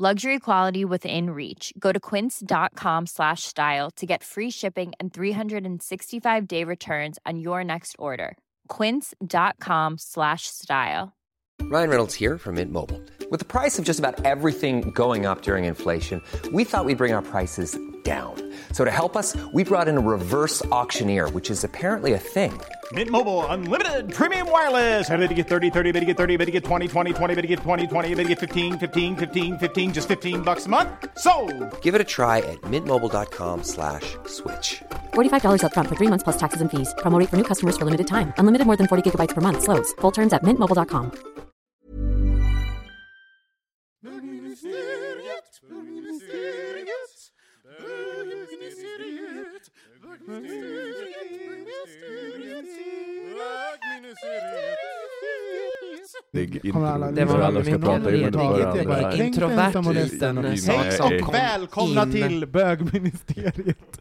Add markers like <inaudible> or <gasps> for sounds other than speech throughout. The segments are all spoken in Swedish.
Luxury quality within reach. Go to quince.com slash style to get free shipping and 365 day returns on your next order. Quince.com slash style. Ryan Reynolds here from Mint Mobile. With the price of just about everything going up during inflation, we thought we'd bring our prices down. So to help us, we brought in a reverse auctioneer, which is apparently a thing. Mint Mobile unlimited premium wireless. Ready to get 30, 30, bit to get 30, bit to get 20, 20, 20, bit to get 20, 20, bit to get 15, 15, 15, 15 just 15 bucks a month. So, Give it a try at mintmobile.com slash switch. $45 upfront for three months plus taxes and fees. Promo rate for new customers for limited time. Unlimited more than 40 gigabytes per month. Slows. Full terms at mintmobile.com. Kommer alla Det var alla ska prata i varandra. introvert och liten sak välkomna till bögministeriet.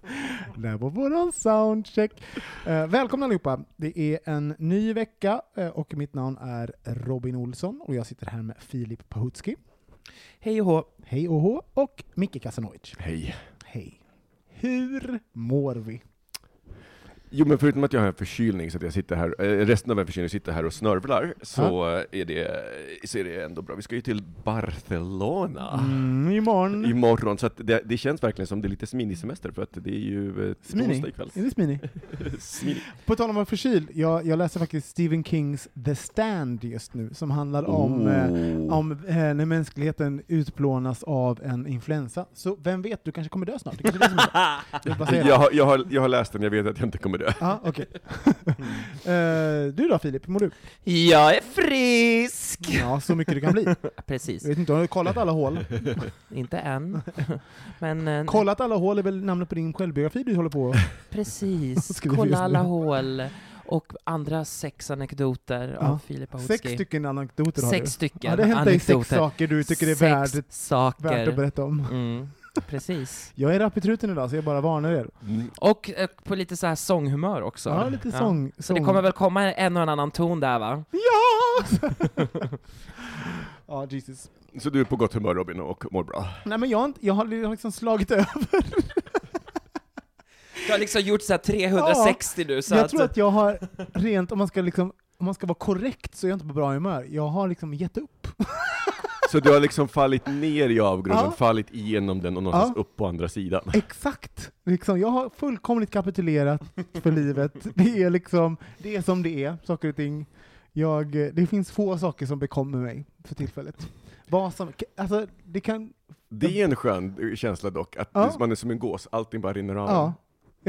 Det här var våran soundcheck. Eh, välkomna allihopa. Det är en ny vecka eh, och mitt namn är Robin Olsson och jag sitter här med Filip Pahutski. Hej och hå. Hej och hå och Micke Kasanovic. Hej. Hej. Hur mår vi? Jo, men förutom att jag har en förkylning, så att jag sitter här, eh, resten av en förkylning sitter här och snörvlar, så, är det, så är det ändå bra. Vi ska ju till Barcelona Mm, imorgon. imorgon, så det, det känns verkligen som det är lite sminisemester, för att det är ju eh, Smini? onsdag ikväll. Är det Smini? <laughs> Smini. På tal om att vara förkyld, jag, jag läser faktiskt Stephen Kings The Stand just nu, som handlar om, eh, om eh, när mänskligheten utplånas av en influensa. Så vem vet, du kanske kommer dö snart. Det kanske är det som är. <laughs> Jag jag, har, jag har läst den, jag vet att jag inte kommer dö. Ja, okej. <laughs> Eh, du då Filip, hur mår du? Jag är frisk! Ja, så mycket du kan bli. <laughs> Precis. Jag vet inte, har du kollat alla hål? <laughs> Inte än. Men eh, Kollat alla hål är väl namnet på din självbiografi du håller på precis. Skriver just Kolla nu. alla hål. Och andra sex anekdoter Ja. av Filip Ahutski. Sex stycken anekdoter har Sex du. stycken Ja, det har hänt dig sex anekdoter. saker du tycker det är Sex värd, saker. värt att berätta om. Mm, precis. Jag är rapp i truten idag, så jag bara varnar er. Mm. Och eh, på lite så här sånghumör också. Ja, lite sång. Så det kommer väl komma en och en annan ton där va? Ja! <laughs> ja, Jesus. Så du är på gott humör Robin, och mår bra? Nej men jag, har inte- jag har liksom slagit <laughs> över. Du har liksom gjort så här 360 nu så jag att... tror att jag har rent, om man ska liksom om man ska vara korrekt så är jag inte på bra humör. Jag har liksom gett upp. <laughs> Så du har liksom fallit ner i avgrunden, Ja. fallit igenom den och någonstans Ja. upp på andra sidan? Exakt! Liksom, jag har fullkomligt kapitulerat för livet. Det är liksom, det är som det är, saker och ting. Jag, det finns få saker som bekommer mig för tillfället. Vad som, alltså, det kan, Det är en skön känsla dock, att Ja. man är som en gås, allting bara rinner av. ja,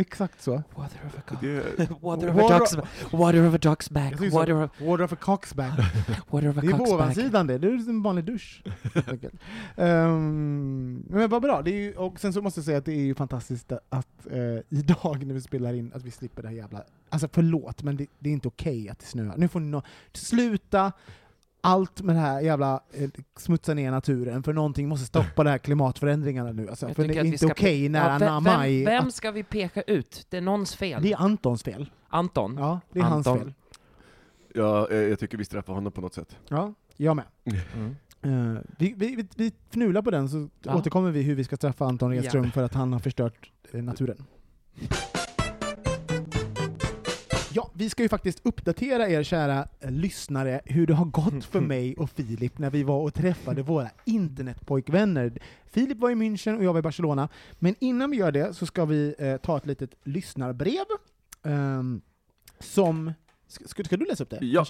exakt så. Water of a cock. Det, <laughs> Water of Water- a duck's Water of a duck's back. Jag tycker så. Water of, Water of a cocksback. <laughs> water of a Det är på cock's back. ovansidan det, det är en vanlig dusch. <laughs> helt enkelt. Ehm, men vad bra, det är ju, och sen så måste jag säga att det är ju fantastiskt att eh, idag när vi spelar in, att vi slipper det här jävla... Alltså förlåt, men det, det är inte okej att det snöar. Nu får ni nå- sluta allt med det här jävla eh, smutsa ner naturen, för någonting måste stoppa de här klimatförändringarna nu. Alltså, Jag för det tycker är att vi inte ska- okej nära Ja, vem, maj. vem, ska vi peka ut? Det är någons fel. Det är Antons fel. Anton. Ja, det är hans Anton. fel. ja, eh, jag tycker vi straffar honom på något sätt. Ja, jag med. <laughs> Mm. Eh, vi, vi, vi, vi fnular på den så Ja. återkommer vi hur vi ska straffa Anton Redström Ja. för att han har förstört eh, naturen. <laughs> Ja, vi ska ju faktiskt uppdatera er kära eh, lyssnare hur det har gått för <laughs> mig och Filip när vi var och träffade våra internetpojkvänner. Filip var i München och jag var i Barcelona. Men innan vi gör det så ska vi eh, ta ett litet lyssnarbrev ehm, som Ska, ska, du läsa upp det? Ja.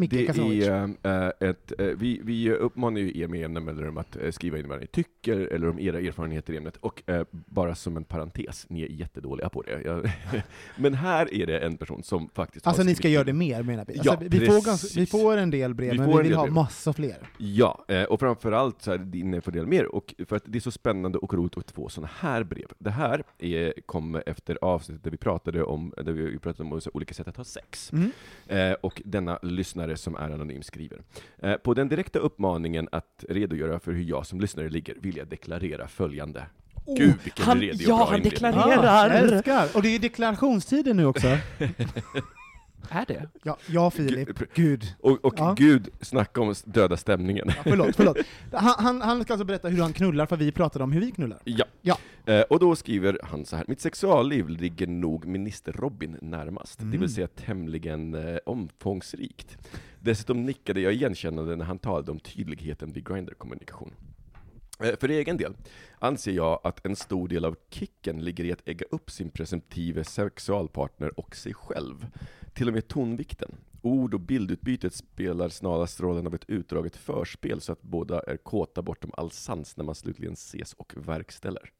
Micke det är eh, ett, eh, vi, vi uppmanar ju er med jämna mellanrum att eh, skriva in vad ni tycker, eller om era erfarenheter i ämnet, och bara som en parentes, ni är jättedåliga på det. Jag, <laughs> men här är det en person som faktiskt Alltså har ni ska göra det mer menar vi? Alltså, Ja, vi, får ganska, vi får en del brev, men vi vill del ha brev. massa fler. Ja, och framförallt så är det ni får dela mer, och för att det är så spännande och roligt att få sådana här brev. Det här är, kom efter avsnittet där vi pratade om, där vi pratade om olika sätt att ha sex. Mm. Eh, och denna lyssnare som är anonym skriver. Eh, på den direkta uppmaningen att redogöra för hur jag som lyssnare ligger vill jag deklarera följande. Gud vilken han- redig och ja, bra han inledning. deklarerar. Ah, älskar! Och det är deklarationstiden nu också. <laughs> Är det? Ja, ja Filip, Gud. gud. Och, och Ja. Gud, snacka om döda stämningen. Ja, förlåt, förlåt. <laughs> Han, han, han ska alltså berätta hur han knullar, för vi pratade om hur vi knullar. Ja. Ja. Eh, och då skriver han så här, mitt sexualliv ligger nog minister Robin närmast, det Mm. vill säga tämligen eh, omfångsrikt. Dessutom nickade jag igenkännande när han talade om tydligheten vid Grindr-kommunikation. Eh, För egen del anser jag att en stor del av kicken ligger i att ägga upp sin presumtive sexualpartner och sig själv. Till och med tonvikten. Ord och bildutbytet spelar snarast rollen av ett utdraget förspel så att båda är kåta bortom all sans när man slutligen ses och verkställer.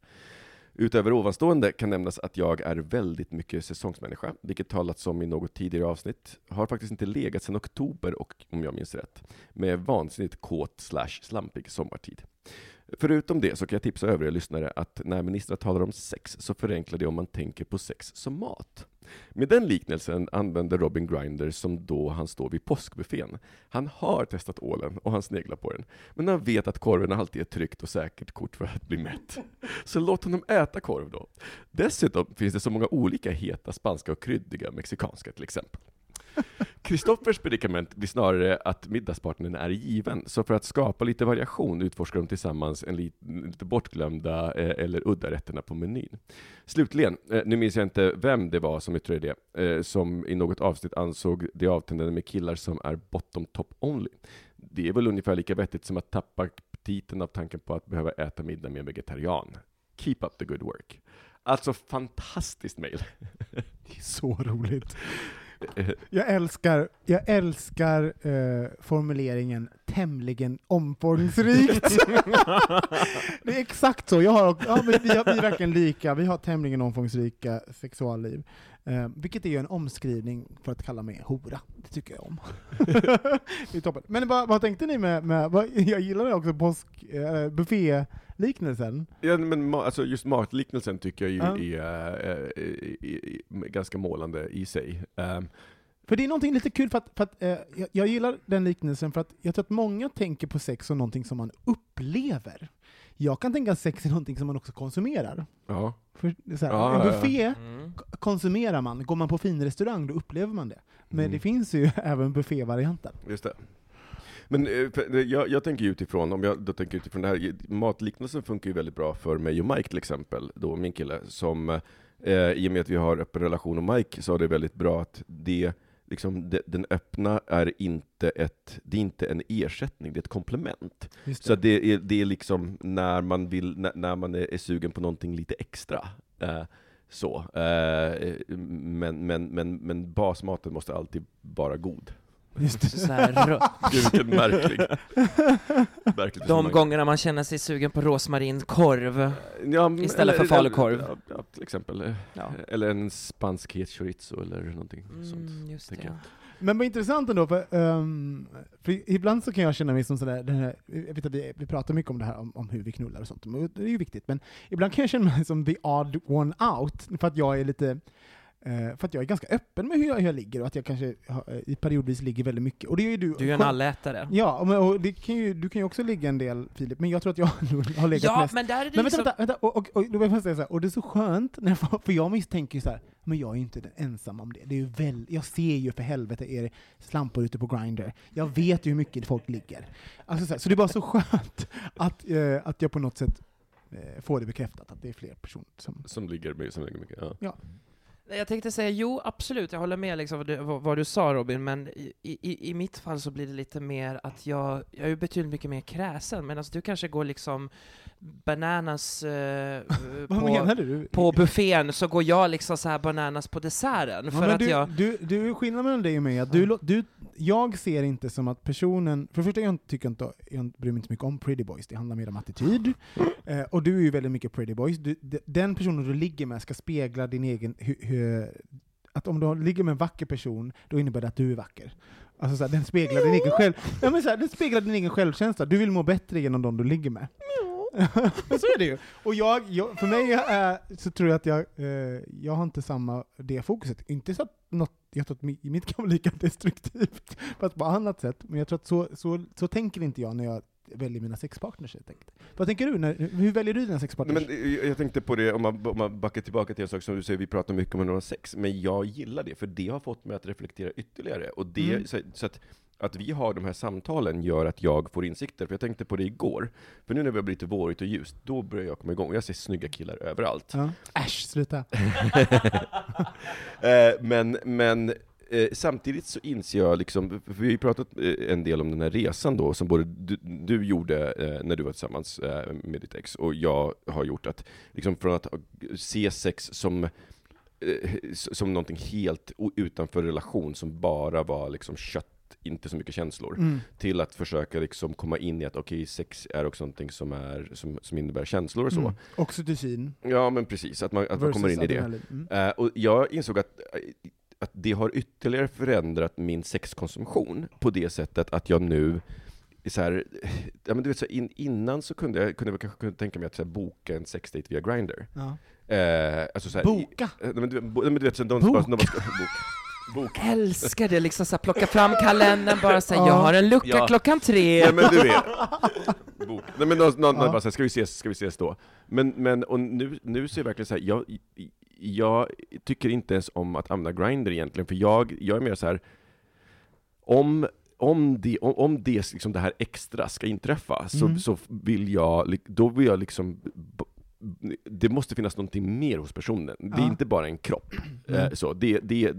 Utöver ovanstående kan nämnas att jag är väldigt mycket säsongsmänniska, vilket talats om i något tidigare avsnitt. Har faktiskt inte legat sedan oktober och, om jag minns rätt, med vansinnigt kåt slash slampig sommartid. Förutom det så kan jag tipsa övriga lyssnare att när ministrar talar om sex så förenklar det om man tänker på sex som mat. Med den liknelsen använder Robin Grinder som då han står vid påskbuffén. Han har testat ålen och han sneglar på den, men han vet att korven alltid är ett tryggt och säkert kort för att bli mätt. Så låt honom äta korv då. Dessutom finns det så många olika heta spanska och kryddiga mexikanska till exempel. <laughs> Kristoffers predikament blir snarare att middagspartnern är given, så för att skapa lite variation utforskar de tillsammans en lit, lite bortglömda eh, eller udda rätterna på menyn. Slutligen, eh, nu minns jag inte vem det var som yttrade det, eh, som i något avsnitt ansåg det avtändande med killar som är bottom top only. Det är väl ungefär lika vettigt som att tappa aptiten av tanken på att behöva äta middag med en vegetarian. Keep up the good work. Alltså fantastiskt mejl. <laughs> Det är så roligt. <laughs> Jag älskar, jag älskar eh, formuleringen tämligen omfångsrikt. <laughs> det är exakt så. Jag har, ja, men vi, har, vi är verkligen lika. Vi har tämligen omfångsrika sexualliv. Eh, vilket är ju en omskrivning för att kalla mig hora. Det tycker jag om. <laughs> det är toppen. Men vad, vad tänkte ni med, med vad, jag gillar också påsk, eh, buffé-liknelsen. Ja, men ma- alltså just matliknelsen tycker jag ju Ja. är, är, är, är ganska målande i sig. Ehm, För det är någonting lite kul, för att, för att eh, jag, jag gillar den liknelsen, för att jag tror att många tänker på sex som någonting som man upplever. Jag kan tänka att sex är någonting som man också konsumerar. ja. För, så här, Ja, en ja, ja. buffé Mm. konsumerar man, går man på fin restaurang då upplever man det. Men Mm. det finns ju <laughs> även buffévarianten. Just det. Men eh, jag, jag tänker utifrån, om jag då tänker utifrån det här, matliknelsen funkar ju väldigt bra för mig och Mike till exempel, då min kille, som eh, i och med att vi har öppen relation och Mike så är det väldigt bra att det, liksom, det, den öppna är inte ett, det är inte en ersättning, det är ett komplement. Just Så det är, det är liksom när man vill, när, när man är, är sugen på någonting lite extra. Eh, så. Eh, men, men, men, men basmaten måste alltid vara god. Just det. Så här, Gud vilken märklig... märkligt de gångerna man känner sig sugen på rosmarinkorv. Ja, istället för falukorv. Ja, ja, till exempel. Ja. Eller en spansk het chorizo eller någonting sånt. Mm, just det. Men vad intressant ändå, för, ehm, för ibland så kan jag känna mig som sådär, den här, jag vet att vi, vi pratar mycket om det här om, om hur vi knullar och sånt, och det är ju viktigt, men ibland kan jag känna mig som the odd one out, för att jag är lite eh, för att jag är ganska öppen med hur jag, hur jag ligger och att jag kanske har, eh, i periodvis ligger väldigt mycket. Och det är ju du. Du är en allätare. Ja, och, men- och det kan ju, du kan ju också ligga en del Filip, men jag tror att jag <laughs> har legat Ja, mest men där är det men vänta, liksom... vänta, vänta. Och, och, och, då vill jag säga så här, och det är så skönt, när jag, för jag misstänker ju så här, men jag är ju inte den ensam om det. det är ju väl, jag ser ju för helvete er slampor ute på Grindr. Jag vet ju hur mycket folk ligger. Alltså så, här, så det är bara så skönt att, eh, att jag på något sätt eh, får det bekräftat, att det är fler personer som... Som ligger som ligger mycket, ja. Jag tänkte säga, jo absolut, jag håller med liksom vad, du, vad, du sa Robin, men i, i, i mitt fall så blir det lite mer att jag, jag är betydligt mycket mer kräsen, medan du kanske går liksom bananas eh, <laughs> på, på buffén, så går jag liksom så här bananas på desserten, Ja, för att du, jag... du, du, skillnaden mellan dig och mig att du, lå- du, jag ser inte som att personen, för det första jag tycker inte, jag bryr mig inte så mycket om pretty boys, det handlar mer om attityd. <laughs> Eh, och du är ju väldigt mycket pretty boys. Du, de- den personen du ligger med ska spegla din egen, hu, att om du ligger med en vacker person, då innebär det att du är vacker. Alltså så här, den speglar din egen själv, ja, men så här, den speglar din egen självkänsla, du vill må bättre genom de du ligger med. Men <laughs> så är det ju. Och jag, jag, för mig är, så tror jag att jag, eh, jag har inte samma det fokuset. Inte så att något, jag tror att mi- mitt kan vara lika <laughs> destruktivt, fast på annat sätt. Men jag tror att så, så, så tänker inte jag när jag väljer mina sexpartners helt enkelt. Vad tänker du? När, hur väljer du dina Nej, sexpartners? men eh, jag tänkte på det, om man, om man backar tillbaka till en sak som du säger, vi pratar mycket om några sex, men jag gillar det, för det har fått mig att reflektera ytterligare. Och det, Mm. så, så att, att vi har de här samtalen gör att jag får insikter, för jag tänkte på det igår. För nu när vi har blivit vårigt och ljust, då börjar jag komma igång. Jag ser snygga killar överallt. Ja. Äsch, sluta. <laughs> Eh, men men eh, samtidigt så inser jag, liksom, vi har ju pratat eh, en del om den här resan då, som både du, du gjorde eh, när du var tillsammans eh, med ditt ex, och jag har gjort, att liksom från att se sex som eh, som någonting helt utanför relation, som bara var liksom kött, inte så mycket känslor, Mm. till att försöka liksom komma in i att okej, sex är också någonting som, är, som, som innebär känslor och så. Mm. Oxytocin. Ja men precis, att man, att man kommer in i det. Mm. Eh, och jag insåg att, att det har ytterligare förändrat min sexkonsumtion på det sättet att jag nu är så här, <sighs> ja, men du vet, så in, innan så kunde jag, kunde jag kanske kunde tänka mig att så här, boka en sexdate via Grindr. Ja. Eh, alltså så här, Boka? I, nej, men du, bo- nej, men du vet, så de, Boka? Bara, de bara ska, bok, bok. Älskar det, liksom så här, plocka fram kalendern, bara säga Ja. jag har en lucka Ja. klockan tre. Nej men du vet. <laughs> Bok. Nej men någon, någon, Ja. bara så här, ska vi ses, ska vi ses då? Men, men och nu, nu ser jag verkligen så här, jag, jag tycker inte ens om att använda Grindr egentligen, för jag, jag är mer så här om om det, om, om det, liksom det här extra ska inträffa, så, Mm. så vill jag, då vill jag liksom det måste finnas någonting mer hos personen. Det är inte bara en kropp. Mm. Eh, så det, det,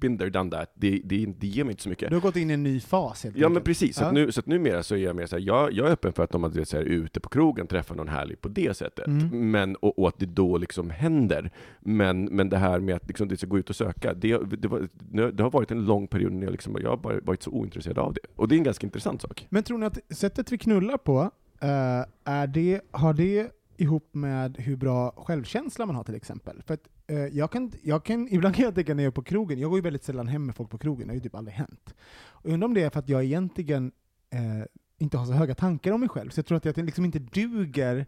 been there, done that. Det, det, det ger mig inte så mycket. Du har gått in i en ny fas helt Ja men enkelt. precis, så, Ja. att nu, så att numera så är jag mer såhär, jag, jag är öppen för att om man så här, är ute på krogen träffar någon härlig på det sättet, Mm. men, och, och att det då liksom händer. Men, men det här med att liksom, det ska gå ut och söka, det, det, var, det har varit en lång period när jag, liksom, jag har varit så ointresserad av det. Och det är en ganska intressant sak. Men tror ni att sättet vi knullar på, eh, är det, har det ihop med hur bra självkänsla man har till exempel? För att, jag kan, jag kan, <laughs> ibland kan jag tänka när jag är på krogen, jag går ju väldigt sällan hem med folk på krogen, det har ju typ aldrig hänt. Och undrar om det är för att jag egentligen eh, inte har så höga tankar om mig själv, så jag tror att jag liksom inte duger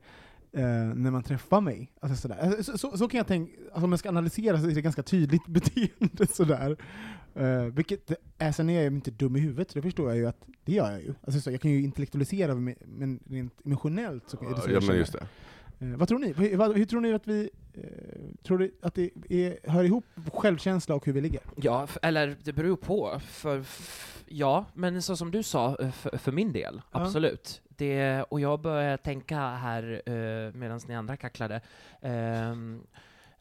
eh, när man träffar mig. Alltså sådär. Alltså, Så, så, så kan jag tänka, alltså om jag ska analysera så är det ganska tydligt <laughs> beteende sådär. Uh, vilket är, sen är jag ju inte dum i huvudet, så det förstår jag ju att det gör jag ju. Alltså, så jag kan ju intellektualisera, men- rent emotionellt så är det så Ja jag men just det. Eh, vad tror ni? Hur, vad, hur tror ni att vi, eh, tror ni att det är, hör ihop självkänsla och hur vi ligger? Ja, eller det beror på. För, ja, men så som du sa, eh, för, för min del, Ja. absolut. Det, och jag börjar tänka här, eh, medan ni andra kacklade, ehm,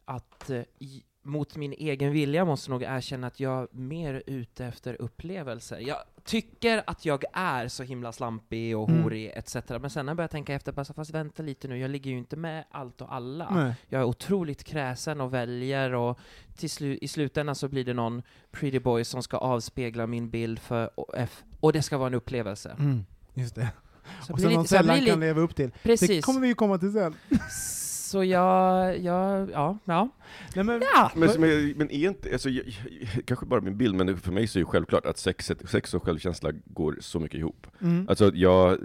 att eh, i, mot min egen vilja måste nog erkänna att jag är mer ute efter upplevelser. Jag tycker att jag är så himla slampig och Mm. horig etc. Men sen när jag börjar tänka efter, bara, fast vänta lite nu, jag ligger ju inte med allt och alla. Nej. Jag är otroligt kräsen och väljer och till slu- i slutändan så blir det någon pretty boy som ska avspegla min bild för F- och det ska vara en upplevelse. Mm, just det. Så Och som det någon sällan kan leva upp till. Det Precis. kommer vi ju komma till sen. <laughs> Så jag, jag, ja, ja. Nej, men, Ja. Men, men, men är inte, alltså, jag, jag, kanske bara min bild, men för mig så är det självklart att sexet, sex och självkänsla går så mycket ihop. Mm. Alltså jag,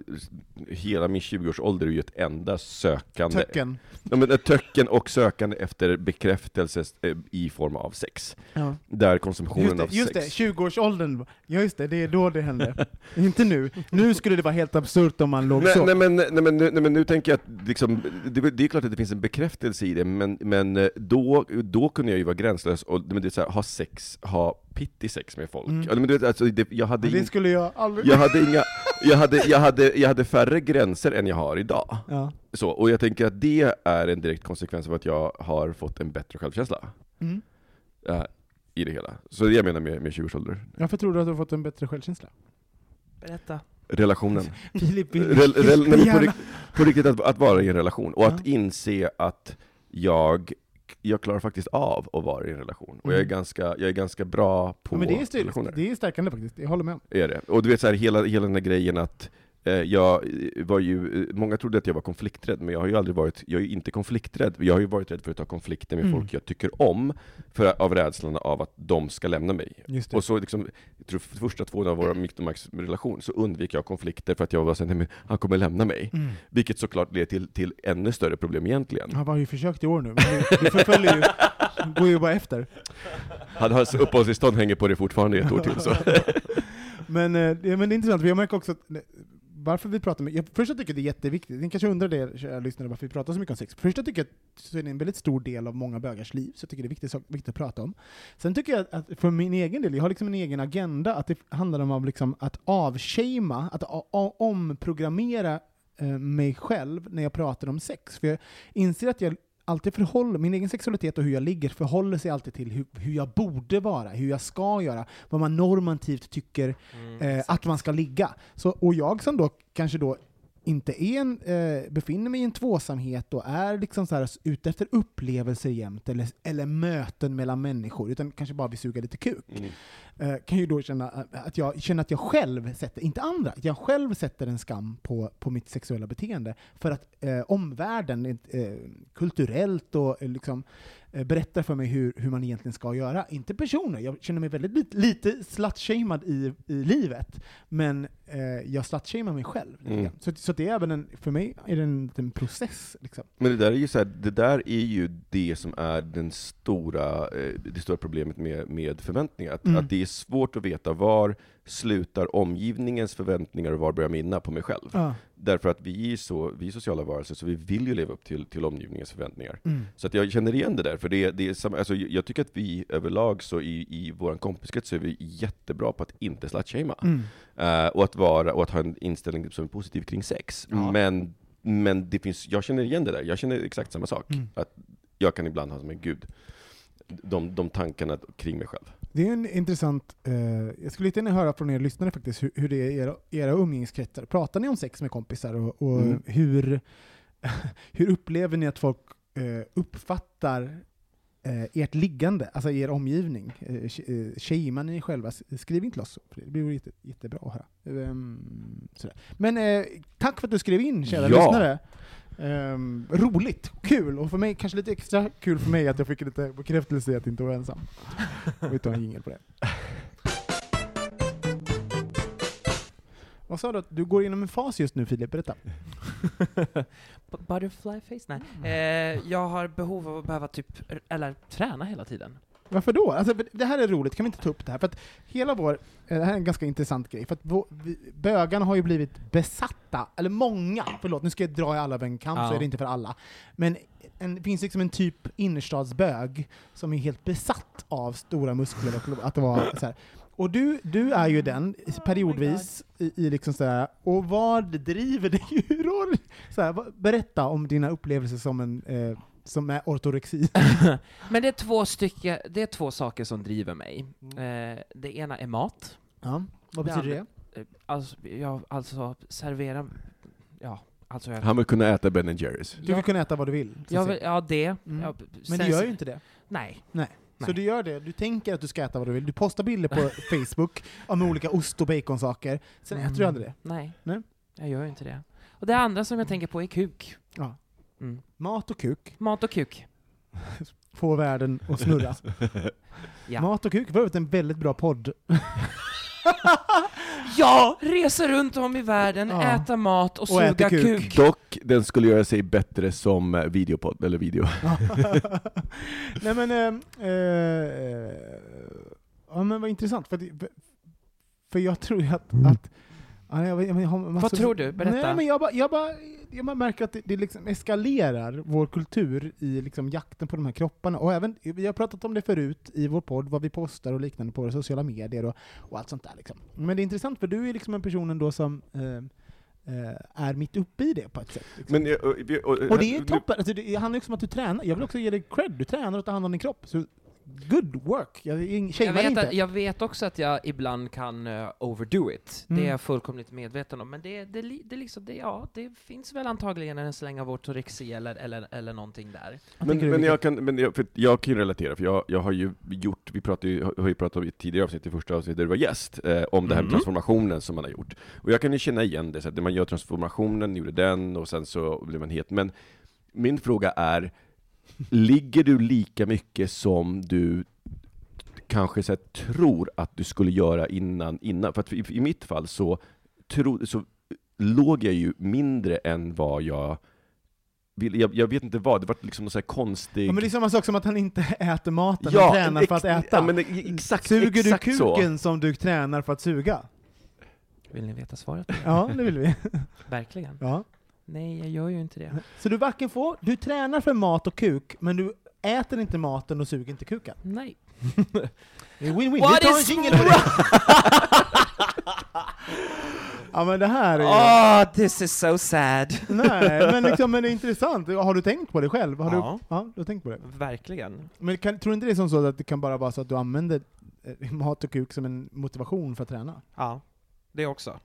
hela min 20-årsalder är ju ett enda sökande. Töcken. Ja, men töcken och sökande efter bekräftelse eh, i form av sex. Ja. Där konsumtionen Just det, av just det, sex... 20-årsåldern. Ja just det, det är då det hände. <laughs> Inte nu. Nu skulle det vara helt absurt om man låg Nej, så. nej, men, nej, men, nu- nej men nu tänker jag att liksom, det, det är klart att det finns en bekräftelse i det, men, men eh, då, då kunde jag ju vara gränslös och men det är så här, ha sex, ha pittig sex med folk. Mm. Ja, Men du vet, alltså, det, jag, hade det skulle jag aldrig... jag, hade inga, jag, hade, jag, hade, jag hade färre gränser än jag har idag. Ja. så, och jag tänker att det är en direkt konsekvens av att jag har fått en bättre självkänsla Mm. eh, i det hela. Så det är det jag menar med, med 20-årsålder. Varför tror du att du har fått en bättre självkänsla? Berätta. Relationen. <laughs> Filip vill Rel, nej, på, rikt, på riktigt att, att vara i en relation, och att Ja. inse att jag, jag klarar faktiskt av att vara i en relation. Och jag är Mm. ganska, jag är ganska bra på Ja, men det är, relationer. det är stärkande faktiskt, jag håller med. Är det. Och du vet så här, hela, hela den här grejen att jag var ju, eh, många trodde att jag var konflikträdd, men jag har ju aldrig varit, jag är inte konflikträdd. Jag har ju varit rädd för att ta konflikter med Mm. folk jag tycker om, för, av rädslan av att de ska lämna mig. Och så liksom, jag tror för första två av våra Mitt och Max relation, så undvek jag konflikter för att jag var såhär, nej men han kommer lämna mig. Mm. Vilket såklart leder till, till ännu större problem egentligen. Han har ju försökt i år nu, men du, du förföljer ju, <laughs> går ju bara efter. Han har uppehållstillstånd hänger på det fortfarande i ett år till. Så. <laughs> Men, eh, det, men det är intressant, för jag märker också att, eh, varför vi pratar mycket, jag, först jag tycker det är jätteviktigt, ni kanske undrar det, kära lyssnare, varför vi pratar så mycket om sex. Först jag tycker att så är det en väldigt stor del av många bögars liv, så jag tycker det är viktigt, viktigt att prata om. Sen tycker jag att för min egen del, jag har liksom en egen agenda, att det handlar om att liksom att avshamea, att a- a- omprogrammera eh, mig själv när jag pratar om sex. För jag inser att jag alltid förhåller, min egen sexualitet och hur jag ligger förhåller sig alltid till hur, hur jag borde vara, hur jag ska göra, vad man normativt tycker eh, att man ska ligga. Så, och jag som då kanske då inte är en, eh, befinner mig i en tvåsamhet och är liksom så här ute efter upplevelser jämt, eller, eller möten mellan människor, utan kanske bara vill suga lite kuk, Mm. Eh, kan ju då känna att jag känner att jag själv sätter, inte andra, att jag själv sätter en skam på, på mitt sexuella beteende för att eh, omvärlden eh, kulturellt och eh, liksom, eh, berättar för mig hur, hur man egentligen ska göra. Inte personer, jag känner mig väldigt lite, lite slutshamead i, i livet, men eh, jag slutshamear mig själv. Mm. Så, så det är även en, för mig är det en, en process. Liksom. Men det där är ju så här, det där är ju det som är den stora, eh, det stora problemet med, med förväntningar. Att, Mm. att det är svårt att veta var slutar omgivningens förväntningar och var börjar mina på mig själv. Ja. Därför att vi är, så, vi är sociala varelser, så vi vill ju leva upp till, till omgivningens förväntningar. Mm. Så att jag känner igen det där, för det, det är samma, alltså jag tycker att vi överlag så i, i vår kompiskrets så är vi jättebra på att inte slutshamea. Mm. Eh, och, att vara, och att ha en inställning som är positiv kring sex. Ja. Men, men det finns, jag känner igen det där, jag känner exakt samma sak. Mm. Att jag kan ibland ha som en gud, de, de tankarna kring mig själv. Det är en intressant, eh, jag skulle lite gärna höra från er lyssnare faktiskt, hur, hur det är i era, era umgängeskretsar. Pratar ni om sex med kompisar och, och Mm. hur, <laughs> hur upplever ni att folk eh, uppfattar eh, ert liggande, alltså er omgivning? Eh, eh, shamear ni själva? Skriv in till oss, för det blir jätte, jättebra att höra. Sådär. Men eh, tack för att du skrev in, kära Ja. lyssnare. Um, roligt, kul, och för mig kanske lite extra kul för mig att jag fick lite bekräftelse i att inte vara ensam. Vi tar en jingel på det. Vad sa du? att Du går igenom en fas just nu Filip, berätta. <laughs> Butterfly face? Nej. Eh, jag har behov av att behöva typ, eller träna hela tiden. Varför då? Alltså, det här är roligt, kan vi inte ta upp det här? För att hela vår, eh, det här är en ganska intressant grej, för att vår, vi, bögarna har ju blivit besatta, eller många, förlåt nu ska jag dra i alla över en kam, så Ja. är det inte för alla. Men en, det finns liksom en typ innerstadsbög som är helt besatt av stora muskler och att det var så här. Och du, du är ju den, periodvis, i, i liksom så här, och vad driver dig ur? Så här, berätta om dina upplevelser som en, eh, som är ortorexi. <laughs> Men det är två stycken, det är två saker som driver mig. Eh, det ena är mat. Ja, vad Det betyder det? andra- Eh, alltså, jag, alltså servera, ja, alltså jag, Han vill kunna äta Ben Jerrys. Du vill kunna äta vad du vill. så jag att vill, säga. ja det. Mm. Ja, Men sen- du gör ju inte det. Nej. Nej. Så Nej. du gör det, du tänker att du ska äta vad du vill, du postar bilder på <laughs> Facebook om olika ost och baconsaker, sen äter du aldrig det. Nej. Nej. Jag gör inte det. Och det andra som jag tänker på är kuk. Ja. Mm. Mat och kuk, Mat och kuk. <laughs> få världen att snurra. <laughs> Ja. Mat och kuk, var en väldigt bra podd. <laughs> Ja! Resa runt om i världen, Ja. äta mat och, Och suga äta kuk. kuk. Dock, den skulle göra sig bättre som eh, videopodd, eller video. Nej men, eh, eh, ja men vad intressant, för, det- för jag tror att, att ja, jag, jag, jag Vad tror du? Berätta. Nej, men jag, bara, jag, bara, jag bara märker att det, det liksom eskalerar vår kultur i liksom jakten på de här kropparna. Och även, vi har pratat om det förut i vår podd, vad vi postar och liknande på våra sociala medier och, och allt sånt där. Liksom. Men det är intressant, för du är liksom en person ändå som eh, eh, är mitt uppe i det på ett sätt. Liksom. Men, eh, och, och, och det är toppen, alltså, det handlar också om att du tränar. Jag vill också ge dig cred, du tränar och tar hand om din kropp. Så good work! Jag Jag shamear vet, inte. att, jag vet också att jag ibland kan eh, overdo it. Det Mm. är jag fullkomligt medveten om. Men det, det, det, liksom, det, ja, det finns väl antagligen en släng av ortorexi eller, eller, eller någonting där. Men, men, jag kan, men jag, för jag kan ju relatera, för jag, jag har ju gjort, vi pratade ju, har ju pratat om i tidigare avsnitt, i första avsnittet där du var gäst, eh, om det här med Mm. transformationen som man har gjort. Och jag kan ju känna igen det, så att när man gör transformationen, gjorde den, och sen så blir man het. Men min fråga är, ligger du lika mycket som du kanske så här, tror att du skulle göra innan, innan? För att i, i mitt fall så, tro, så låg jag ju mindre än vad jag jag, jag vet inte vad, det var liksom någon så här konstig... Ja, men det är samma sak som att han inte <laughs> äter maten, Ja, han tränar för ex- att äta. ja, men exakt- Suger exakt du så. kuken som du tränar för att suga? Vill ni veta svaret? Ja, det vill vi. <laughs> Verkligen. Ja. Nej, jag gör ju inte det. Så du varken får, du tränar för mat och kuk, men du äter inte maten och suger inte kuken. Nej. <laughs> Det är win-win. What vi tar en is jingle på det! <laughs> ja men det här är Oh, this is so sad. <laughs> Nej, men, liksom, men det är intressant. Har du tänkt på det själv? Har Ja. du, ja, du har tänkt på det? Verkligen. Men kan, tror du inte det är som så att det kan bara vara så att du använder eh, mat och kuk som en motivation för att träna? Ja, det också.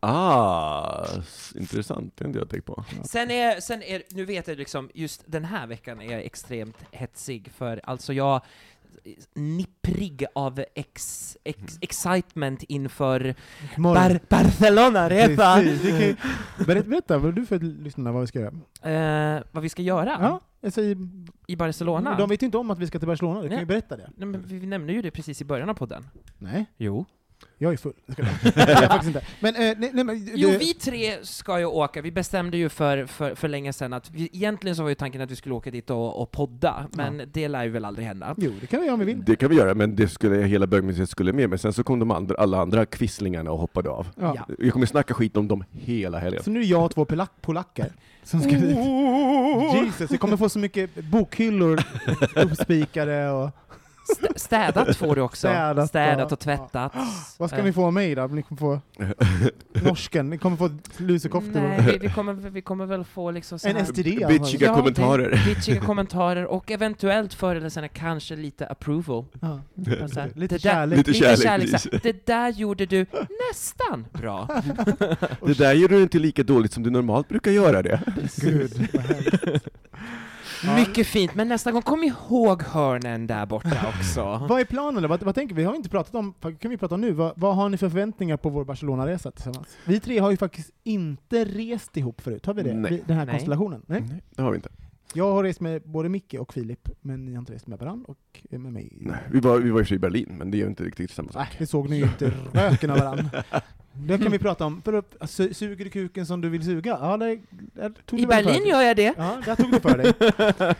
Ah, intressant, det har inte jag tänkt på. Sen är, sen är, nu vet jag liksom, just den här veckan är jag extremt hetsig, för alltså jag nipprig av ex, ex, excitement inför Bar Barcelona-resa! Precis, vi kan ju- Berätta, berätta vad du för lyssnarna vad vi ska göra. Eh, vad vi ska göra Ja, jag säger, i Barcelona? de vet ju inte om att vi ska till Barcelona, du kan ju berätta det. Nej, men vi nämnde ju det precis i början av podden. Nej, Jo. Jag är full. Jag ska <laughs> jag är faktiskt inte. Men, eh, nej, nej, men, Jo, vi tre ska ju åka. Vi bestämde ju för, för, för länge sedan att vi, egentligen så var ju tanken att vi skulle åka dit och, och podda, men det lär ju väl aldrig hända. Jo, det kan vi göra om vi vill. Det kan vi göra, men det skulle, hela bögmuseet skulle med, men sen så kom de andra, alla andra kvisslingarna och hoppade av. Ja. Ja. Jag kommer snacka skit om dem hela helgen. Så nu är jag och två polack, polacker som ska dit. Jesus, vi kommer få så mycket bokhyllor uppspikade och... Stä- Städat får du också. Städat, Städat, och tvättat. <gasps> Vad ska ni få av mig då? Ni kommer få <laughs> norsken, ni kommer få lusekoftor. Nej, vi, vi, kommer, vi kommer väl få liksom En STD. Bitchiga Ja, kommentarer. det- Bitchiga <laughs> kommentarer och eventuellt förr eller senare kanske lite approval. Ja. Här, Lite det där- kärlek. Lite Lite kärlek, kärlek. please. så här, Det där gjorde du nästan bra. <laughs> Det där gör du inte lika dåligt som du normalt brukar göra det. Gud, vad. Mycket fint, men nästa gång kom ihåg hörnen där borta <laughs> också. Vad är planen då? Vad, vad tänker vi? Vi har inte pratat om, kan vi prata om nu? Vad, vad har ni för förväntningar på vår Barcelona-resa tillsammans? Vi tre har ju faktiskt inte rest ihop förut, har vi det? Nej. Vi- Den här Nej. konstellationen? Nej. Nej, det har vi inte. Jag har rest med både Micke och Filip, men ni har inte rest med varandra och med mig. Nej, vi var, vi var i Berlin, men det är ju inte riktigt samma sak. Nej, det såg ni ju inte röken av varandra. <laughs> Det kan vi prata om. För upp, su- suger du kuken som du vill suga? Ja, där, där tog I du Berlin gör jag det. Ja, där tog du för dig.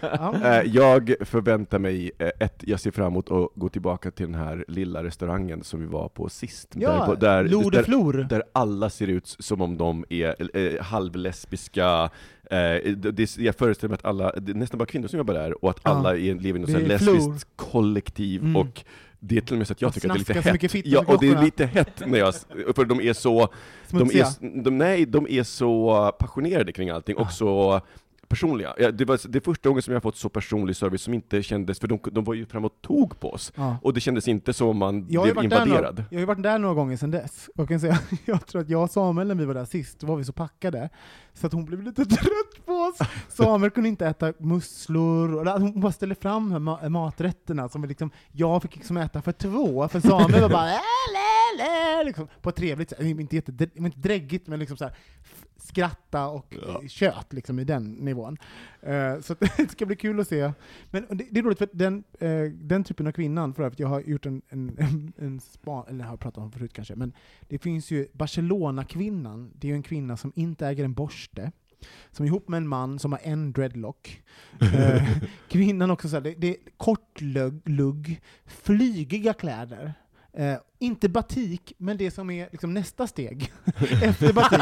<laughs> Ja. Eh, Jag förväntar mig, eh, ett, jag ser fram emot att gå tillbaka till den här lilla restaurangen som vi var på sist. Ja, där, där, där, Flor. där alla ser ut som om de är eh, halvlesbiska, eh, det, det, jag föreställer mig att alla, det är nästan bara kvinnor som jobbar där, och att Ja. alla är, lever i något Det lesbiskt kollektiv, Mm. och det är till och med så att jag tycker att det är lite hett. fitta Ja, och det är lite hett när jag, för de är så, de är, de, nej, de är så passionerade kring allting, Ah. och så personliga. Ja, det var det är första gången som jag fått så personlig service som inte kändes, för de, de var ju fram och tog på oss, Ja. och det kändes inte som om man Jag blev där några, invaderad. jag har ju varit där några gånger sedan dess, och jag kan säga, <laughs> jag tror att jag och Samuel när vi var där sist, var vi så packade, så att hon blev lite <laughs> trött på oss. Samuel kunde inte äta musslor, och hon bara ställde fram ma- maträtterna som liksom, jag fick liksom äta för två, för Samuel var bara "Äh, lä, lä", liksom, på ett trevligt sätt, inte, jätte, inte dräggigt, men liksom så här, skratta och Ja. kött liksom i den nivån. Eh, så <laughs> det ska bli kul att se. Men det, det är roligt för den, eh, den typen av kvinnan, för övrigt, jag har gjort en, en, en, <laughs> en span, eller har jag pratat om förut kanske, men det finns ju Barcelona-kvinnan, det är ju en kvinna som inte äger en borste, som är ihop med en man som har en dreadlock. Eh, <laughs> kvinnan också så här, det, det är kort lugg, lugg, flygiga kläder. Eh, inte batik, men det som är liksom nästa steg <laughs> efter batik.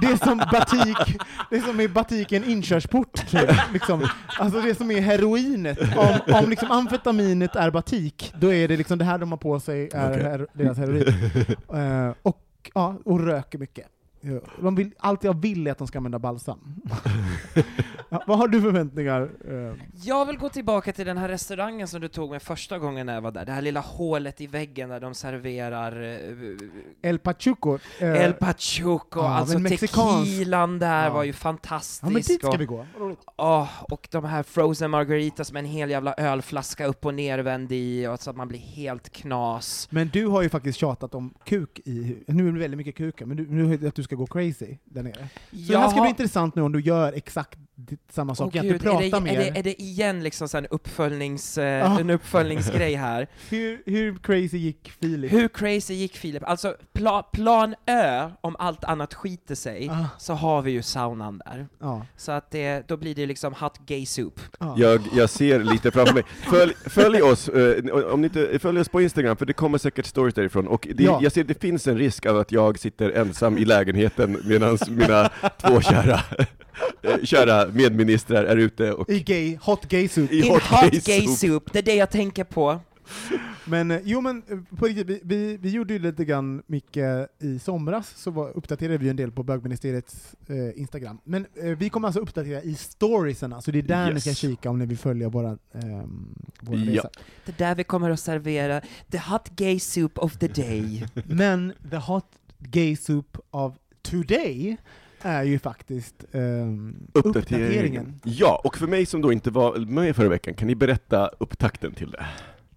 Det som batik, det som är batik är en inkörsport till. Liksom. Alltså det som är heroinet. Om, om liksom amfetaminet är batik, då är det liksom det här de har på sig är her, deras heroin. Eh, och, ja, och röker mycket. Ja, De vill, allt jag vill är att de ska använda balsam. <laughs> ja, vad har du för förväntningar? Eh, Jag vill gå tillbaka till den här restaurangen som du tog med första gången när jag var där, det här lilla hålet i väggen där de serverar eh, El Pachuco. eh, El Pachuco, ja, alltså mexikansk. tequilan där Ja. var ju fantastisk. ja, men dit ska och, vi gå. Åh, och de här frozen margaritas med en hel jävla ölflaska upp och nervänd i, och så att man blir helt knas. Men du har ju faktiskt tjatat om kuk i... Nu är det väldigt mycket kuk, men du, nu att du ska gå crazy där nere. Så det här ska bli intressant nu om du gör exakt samma sak, Åh, att gud, du pratar är, det, mer. är, det, är det igen liksom så här en, uppföljnings, Ja. en uppföljningsgrej här? <laughs> Hur, hur crazy gick Filip? Hur crazy gick Filip? Alltså, pla, plan Ö, om allt annat skiter sig, Ah, så har vi ju saunan där. ja, Så att det, då blir det liksom hot gay soup. ja. Jag, jag ser lite framför mig. <laughs> Följ, följ oss, eh, om ni inte följer oss på Instagram, för det kommer säkert stories därifrån, och det, Ja. jag ser det finns en risk av att jag sitter ensam i lägenheten medan mina två kära, <laughs> eh, medministrar är ute och I gay, hot gay soup. i In hot hot gay gay soup. soup, det är det jag tänker på. Men eh, jo men, eh, på riktigt, vi, vi, vi gjorde ju lite grann mycket i somras, så var, uppdaterade vi en del på bögministeriets eh, Instagram. Men eh, vi kommer alltså uppdatera i storiesarna, så det är där ni ska Yes. kika om ni vill följa våra, ehm, våra Ja. resa. Det är där vi kommer att servera the hot gay soup of the day. Men the hot gay soup of today är ju faktiskt ehm, Uppdateringen. uppdateringen. Ja, och för mig som då inte var med förra veckan, kan ni berätta upptakten till det?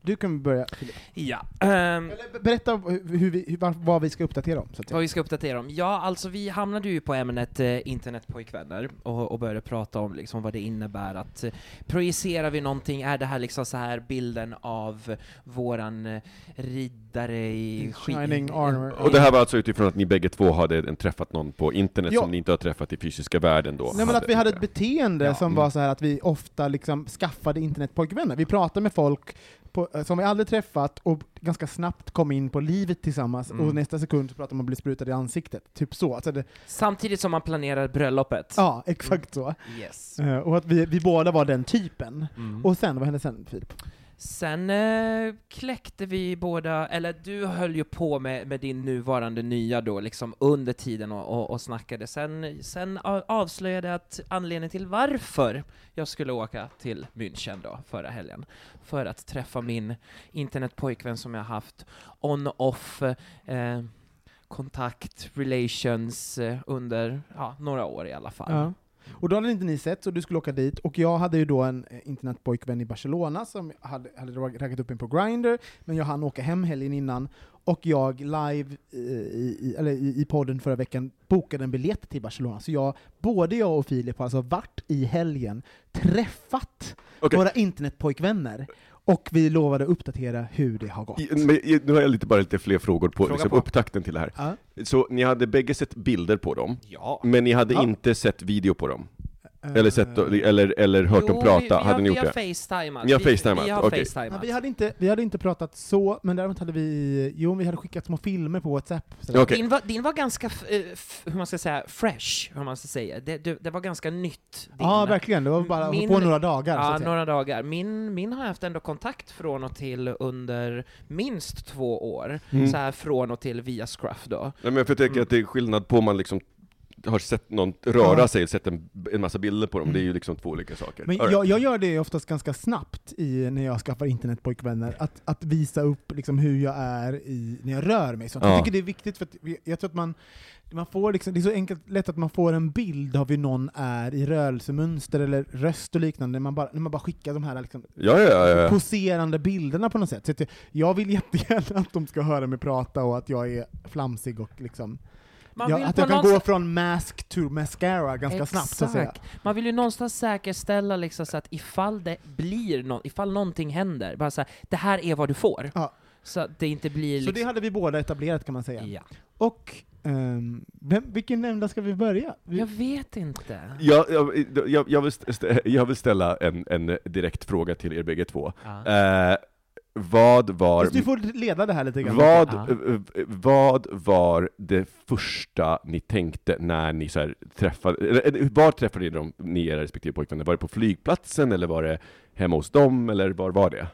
Du kan börja, Filip. ja. Eller berätta hur vi, hur, vad- vi ska uppdatera om. Så att säga. vad vi ska uppdatera om? Ja, alltså vi hamnade ju på ämnet eh, internetpojkvänner och, och började prata om liksom vad det innebär att eh, projicerar vi någonting, är det här liksom så här bilden av våran eh, riddare i Shining armor. Och det här var alltså utifrån att ni bägge två hade en, träffat någon på internet Ja. som ni inte har träffat i fysiska världen då? Nej men att vi hade ett beteende Ja. som Mm. var så här att vi ofta liksom skaffade internetpojkvänner. Vi pratade med folk på, eh, som vi aldrig träffat och ganska snabbt kom in på livet tillsammans Mm. och nästa sekund så pratade man om att bli sprutad i ansiktet. Typ så. Alltså det, Samtidigt som man planerar bröllopet. ja, exakt så. Yes. Eh, och att vi, vi båda var den typen. Mm. Och sen, vad hände sen Filip? Sen eh, kläckte vi båda, eller du höll ju på med, med din nuvarande nya då, liksom under tiden och, och, och snackade. Sen, sen avslöjade jag att anledningen till varför jag skulle åka till München då, förra helgen, för att träffa min internetpojkvän som jag haft on-off eh, kontakt, relations eh, under ja, några år i alla fall. Ja. Och då hade inte ni sett, så du skulle åka dit, och jag hade ju då en eh, internetpojkvän i Barcelona som hade, hade raggat upp in på Grindr, men jag hann åka hem helgen innan, och jag live eh, i, i, eller i, i podden förra veckan bokade en biljett till Barcelona. Så jag, både jag och Filip har alltså varit i helgen, träffat Okej. våra internetpojkvänner, och vi lovade uppdatera hur det har gått. I- men i- Nu har jag lite, bara lite fler frågor på, Fråga liksom, på. upptakten till det här. Ja. Så ni hade bägge sett bilder på dem, Ja. men ni hade Ja. inte sett video på dem? Eller, sett, eller, eller hört Jo, dem prata? vi, vi hade har, ni vi gjort har det? facetimat. Ni har Vi- facetimat, Vi har okej. facetimat. Ja, vi, hade inte, vi hade inte pratat så, men däremot hade vi, jo vi hade skickat små filmer på Whatsapp. Okej. Din, var, din var ganska, eh, hur man ska säga, fresh, hur man ska säga. Det, det, det var ganska nytt. Din. Ja, verkligen. Det var bara Min- på några dagar. så Ja, att säga. några dagar. Min, min har jag haft ändå kontakt från och till under minst två år. Mm. Så här från och till via Scruff då. Nej, men för jag tänker att det är skillnad på man liksom har sett någon röra Ja. sig och sett en, en massa bilder på dem, det är ju liksom två olika saker. Men right. jag, jag gör det oftast ganska snabbt i, när jag skaffar internetpojkvänner, att, att visa upp liksom hur jag är i, när jag rör mig. Så Ja. Jag tycker det är viktigt, för att jag tror att man, man får liksom, det är så enkelt lätt att man får en bild av hur någon är i rörelsemönster eller röst och liknande, när man bara, när man bara skickar de här liksom, Ja, ja, poserande bilderna på något sätt. Så jag vill jättegärna att de ska höra mig prata och att jag är flamsig och liksom Man ja, vill att jag kan gå från mask to mascara ganska snabbt så att säga. Exakt. Man vill ju någonstans säkerställa liksom så att ifall det blir no ifall någonting händer, bara så här, det här är vad du får. Ja. Så att det inte blir Så liksom... det hade vi båda etablerat kan man säga. Ja. Och ehm, vem, vilken ända ska vi börja? Vi, Jag vet inte. Jag, jag, jag, jag, vill st- jag vill ställa en, en direkt fråga till er bägge två. Ja. Eh, vad var... Fast du får leda det här lite grann. Vad, eh, eh, vad var det första ni tänkte när ni så här träffade, eller, eller, var träffade ni dem, ni era respektive pojkvänner? Var det på flygplatsen, eller var det hemma hos dem, eller var var det?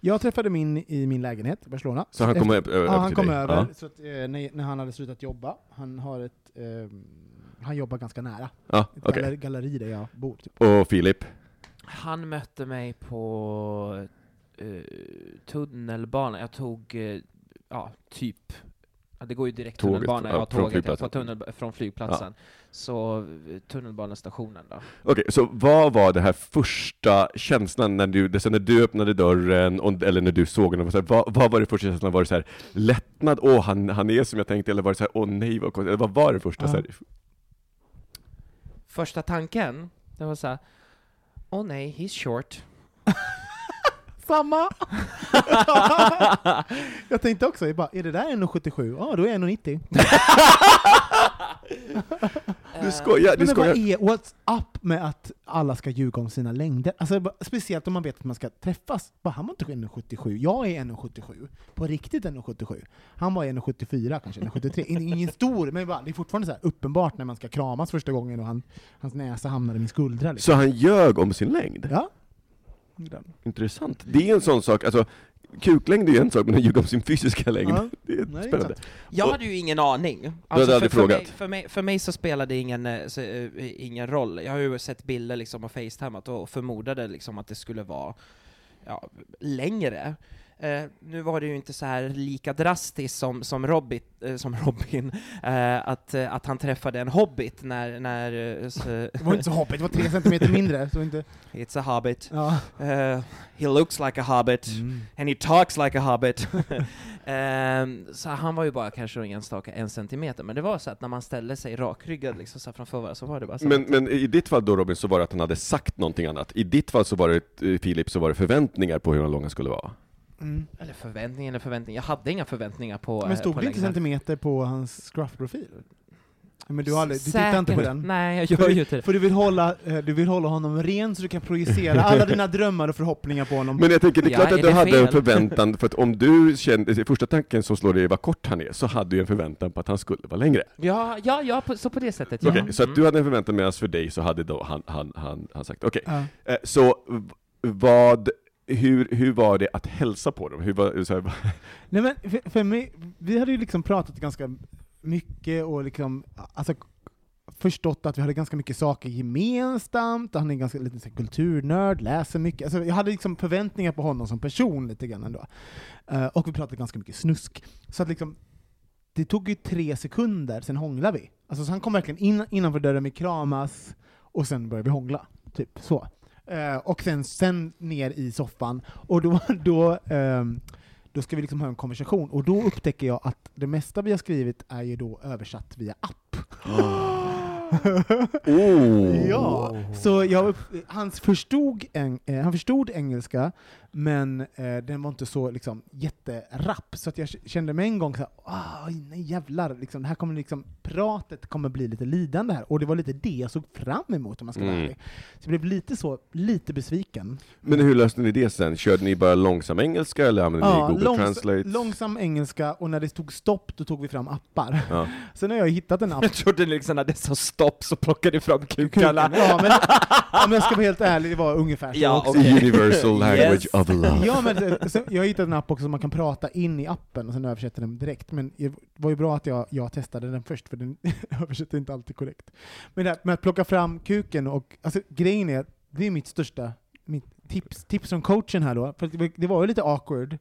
Jag träffade min i min lägenhet i Barcelona. Så han kom Efter- över, över Ja, han kom dig? över Ja. så att, eh, när, när han hade slutat jobba. Han har ett, eh, han jobbar ganska nära. Ja, Ett okej. galleri, galleri där jag bor. Typ. Och Filip? Han mötte mig på eh, tunnelbanan. Jag tog, eh, ja, typ, ja, det går ju direkt Tåget, tunnelbana, ja, ja, från tåget ja, flygplatsen. tunnel, från flygplatsen. Så eh, tunnelbanestationen då. Okej, så vad var det här första känslan när du, när du öppnade dörren, och, eller när du såg honom, så här, vad, vad var det första känslan? Var det så här lättnad, åh han, han är som jag tänkte, eller var det så här, åh nej vad konstigt, eller vad var det första? Ja. Så här, Första tanken, det var så här, åh nej, he's short. <laughs> Samma! <laughs> jag tänkte också, jag bara, är det där 1,77? Ja, då är jag 1,90. <laughs> du skojar, du Men vad är, what's up med att alla ska ljuga om sina längder? Alltså, bara- speciellt om man vet att man ska träffas. Bara, han var inte 1,77, jag är 1,77. På riktigt 1,77. Han var 1,74 kanske, 1,73. Ingen, ingen stor, men bara, det är fortfarande så här uppenbart när man ska kramas första gången och han, hans näsa hamnar i min skuldra. Liksom. Så han ljög om sin längd? Ja. Intressant. Det är en sån sak, alltså kuklängd är ju en sak, men att ljuga om sin fysiska längd, Ja. <laughs> det är Nej, spännande. Jag hade ju ingen aning. hade Alltså, aldrig för, för, frågat? mig, för, mig, för mig så spelade det ingen, eh, så, eh, ingen roll. Jag har ju sett bilder liksom och facetimat och förmodade liksom att det skulle vara ja, längre. Eh, nu var det ju inte så här lika drastiskt som, som, Robin, eh, som Robin eh, att, eh, att han träffade en hobbit när... när eh, så, Det var inte så hoppigt, det var tre centimeter mindre. Så inte, It's a hobbit. ja. Eh, he looks like a hobbit. Mm. And he talks like a hobbit. <laughs> Ehm, så han var ju bara kanske enstaka en centimeter, men det var så att när man ställde sig rakryggad liksom så framför varandra så var det bara så Men, att, men i ditt fall då Robin, så var det att han hade sagt någonting annat. I ditt fall så var det, Filip, så var det förväntningar på hur lång han skulle vara. Mm. Eller förväntning eller förväntning, jag hade inga förväntningar på Men eh, stod på det inte centimeter på hans scruff-profil? Men du, aldrig, du tittar inte på den? Nej, jag gör ju inte det. För du vill, hålla, eh, du vill hålla honom ren så du kan projicera alla <laughs> dina drömmar och förhoppningar på honom. Men jag tänker, det är Ja, klart är att du det hade fel? en förväntan, för att om du kände, första tanken som slår dig är vad kort han är, så hade du en förväntan på att han skulle vara längre. Ja, ja, ja på, så på det sättet ja. Okej, så att Mm. du hade en förväntan medan för dig så hade då han, han, han, han sagt, okej, Ja. eh, så vad, hur, hur var det att hälsa på dem? Hur var, så här, <laughs> Nej men för, för mig, vi hade ju liksom pratat ganska mycket och liksom, alltså förstått att vi hade ganska mycket saker gemensamt, han är ganska lite så här kulturnörd, läser mycket. Alltså, jag hade liksom förväntningar på honom som person lite grann ändå. Uh, och vi pratade ganska mycket snusk. Så att liksom, det tog ju tre sekunder, sen hånglade vi. Alltså, så han kom verkligen in, innanför dörren, vi kramas, och sen började vi hångla. Typ så. Eh, och sen, sen ner i soffan, och då, <laughs> då ehm, då ska vi liksom ha en konversation, och då upptäcker jag att det mesta vi har skrivit är ju då översatt via app. <gasps> <laughs> oh. Ja, så jag, han, förstod en, eh, han förstod engelska, men eh, den var inte så liksom, jätterapp, så att jag kände med en gång så här, ah, nej jävlar, liksom, det här kommer liksom, pratet kommer bli lite lidande här, och det var lite det jag såg fram emot om man ska vara Mm. ärlig. Så jag blev lite så, lite besviken. Men hur löste ni det sen? Körde ni bara långsam engelska eller använde ni Google långs- Translate? långsam engelska, och när det tog stopp, då tog vi fram appar. Ja. <laughs> Sen har jag hittat en app Jag trodde liksom när det sa stopp så plockade du fram kukarna. <laughs> Ja, men om jag ska vara helt ärlig, det var ungefär så Ja, också. okej. Universal <laughs> language Yes. of love. Ja, men det- sen, jag har hittat en app också som man kan prata in i appen och sen översätter den direkt. Men det var ju bra att jag, jag testade den först, för den <laughs> översätter inte alltid korrekt. Men det här med att plocka fram kuken och, alltså grejen är, det är mitt största mitt tips, tips från coachen här då, för det var, det var ju lite awkward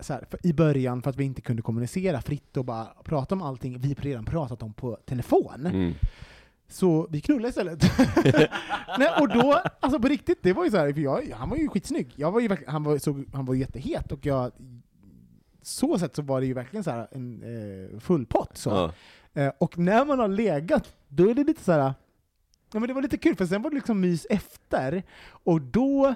så här, för, i början för att vi inte kunde kommunicera fritt och bara prata om allting vi redan pratat om på telefon. Mm. Så vi knullade istället. <laughs> Nej, och då, alltså på riktigt, det var ju så här, för jag, han var ju skitsnygg. Jag var ju, han, var, så, han var jättehet och jag, så sätt så var det ju verkligen så här en eh, full pott. Så. Ja. Eh, och när man har legat, då är det lite så här. Ja, men det var lite kul, för sen var det liksom mys efter, och då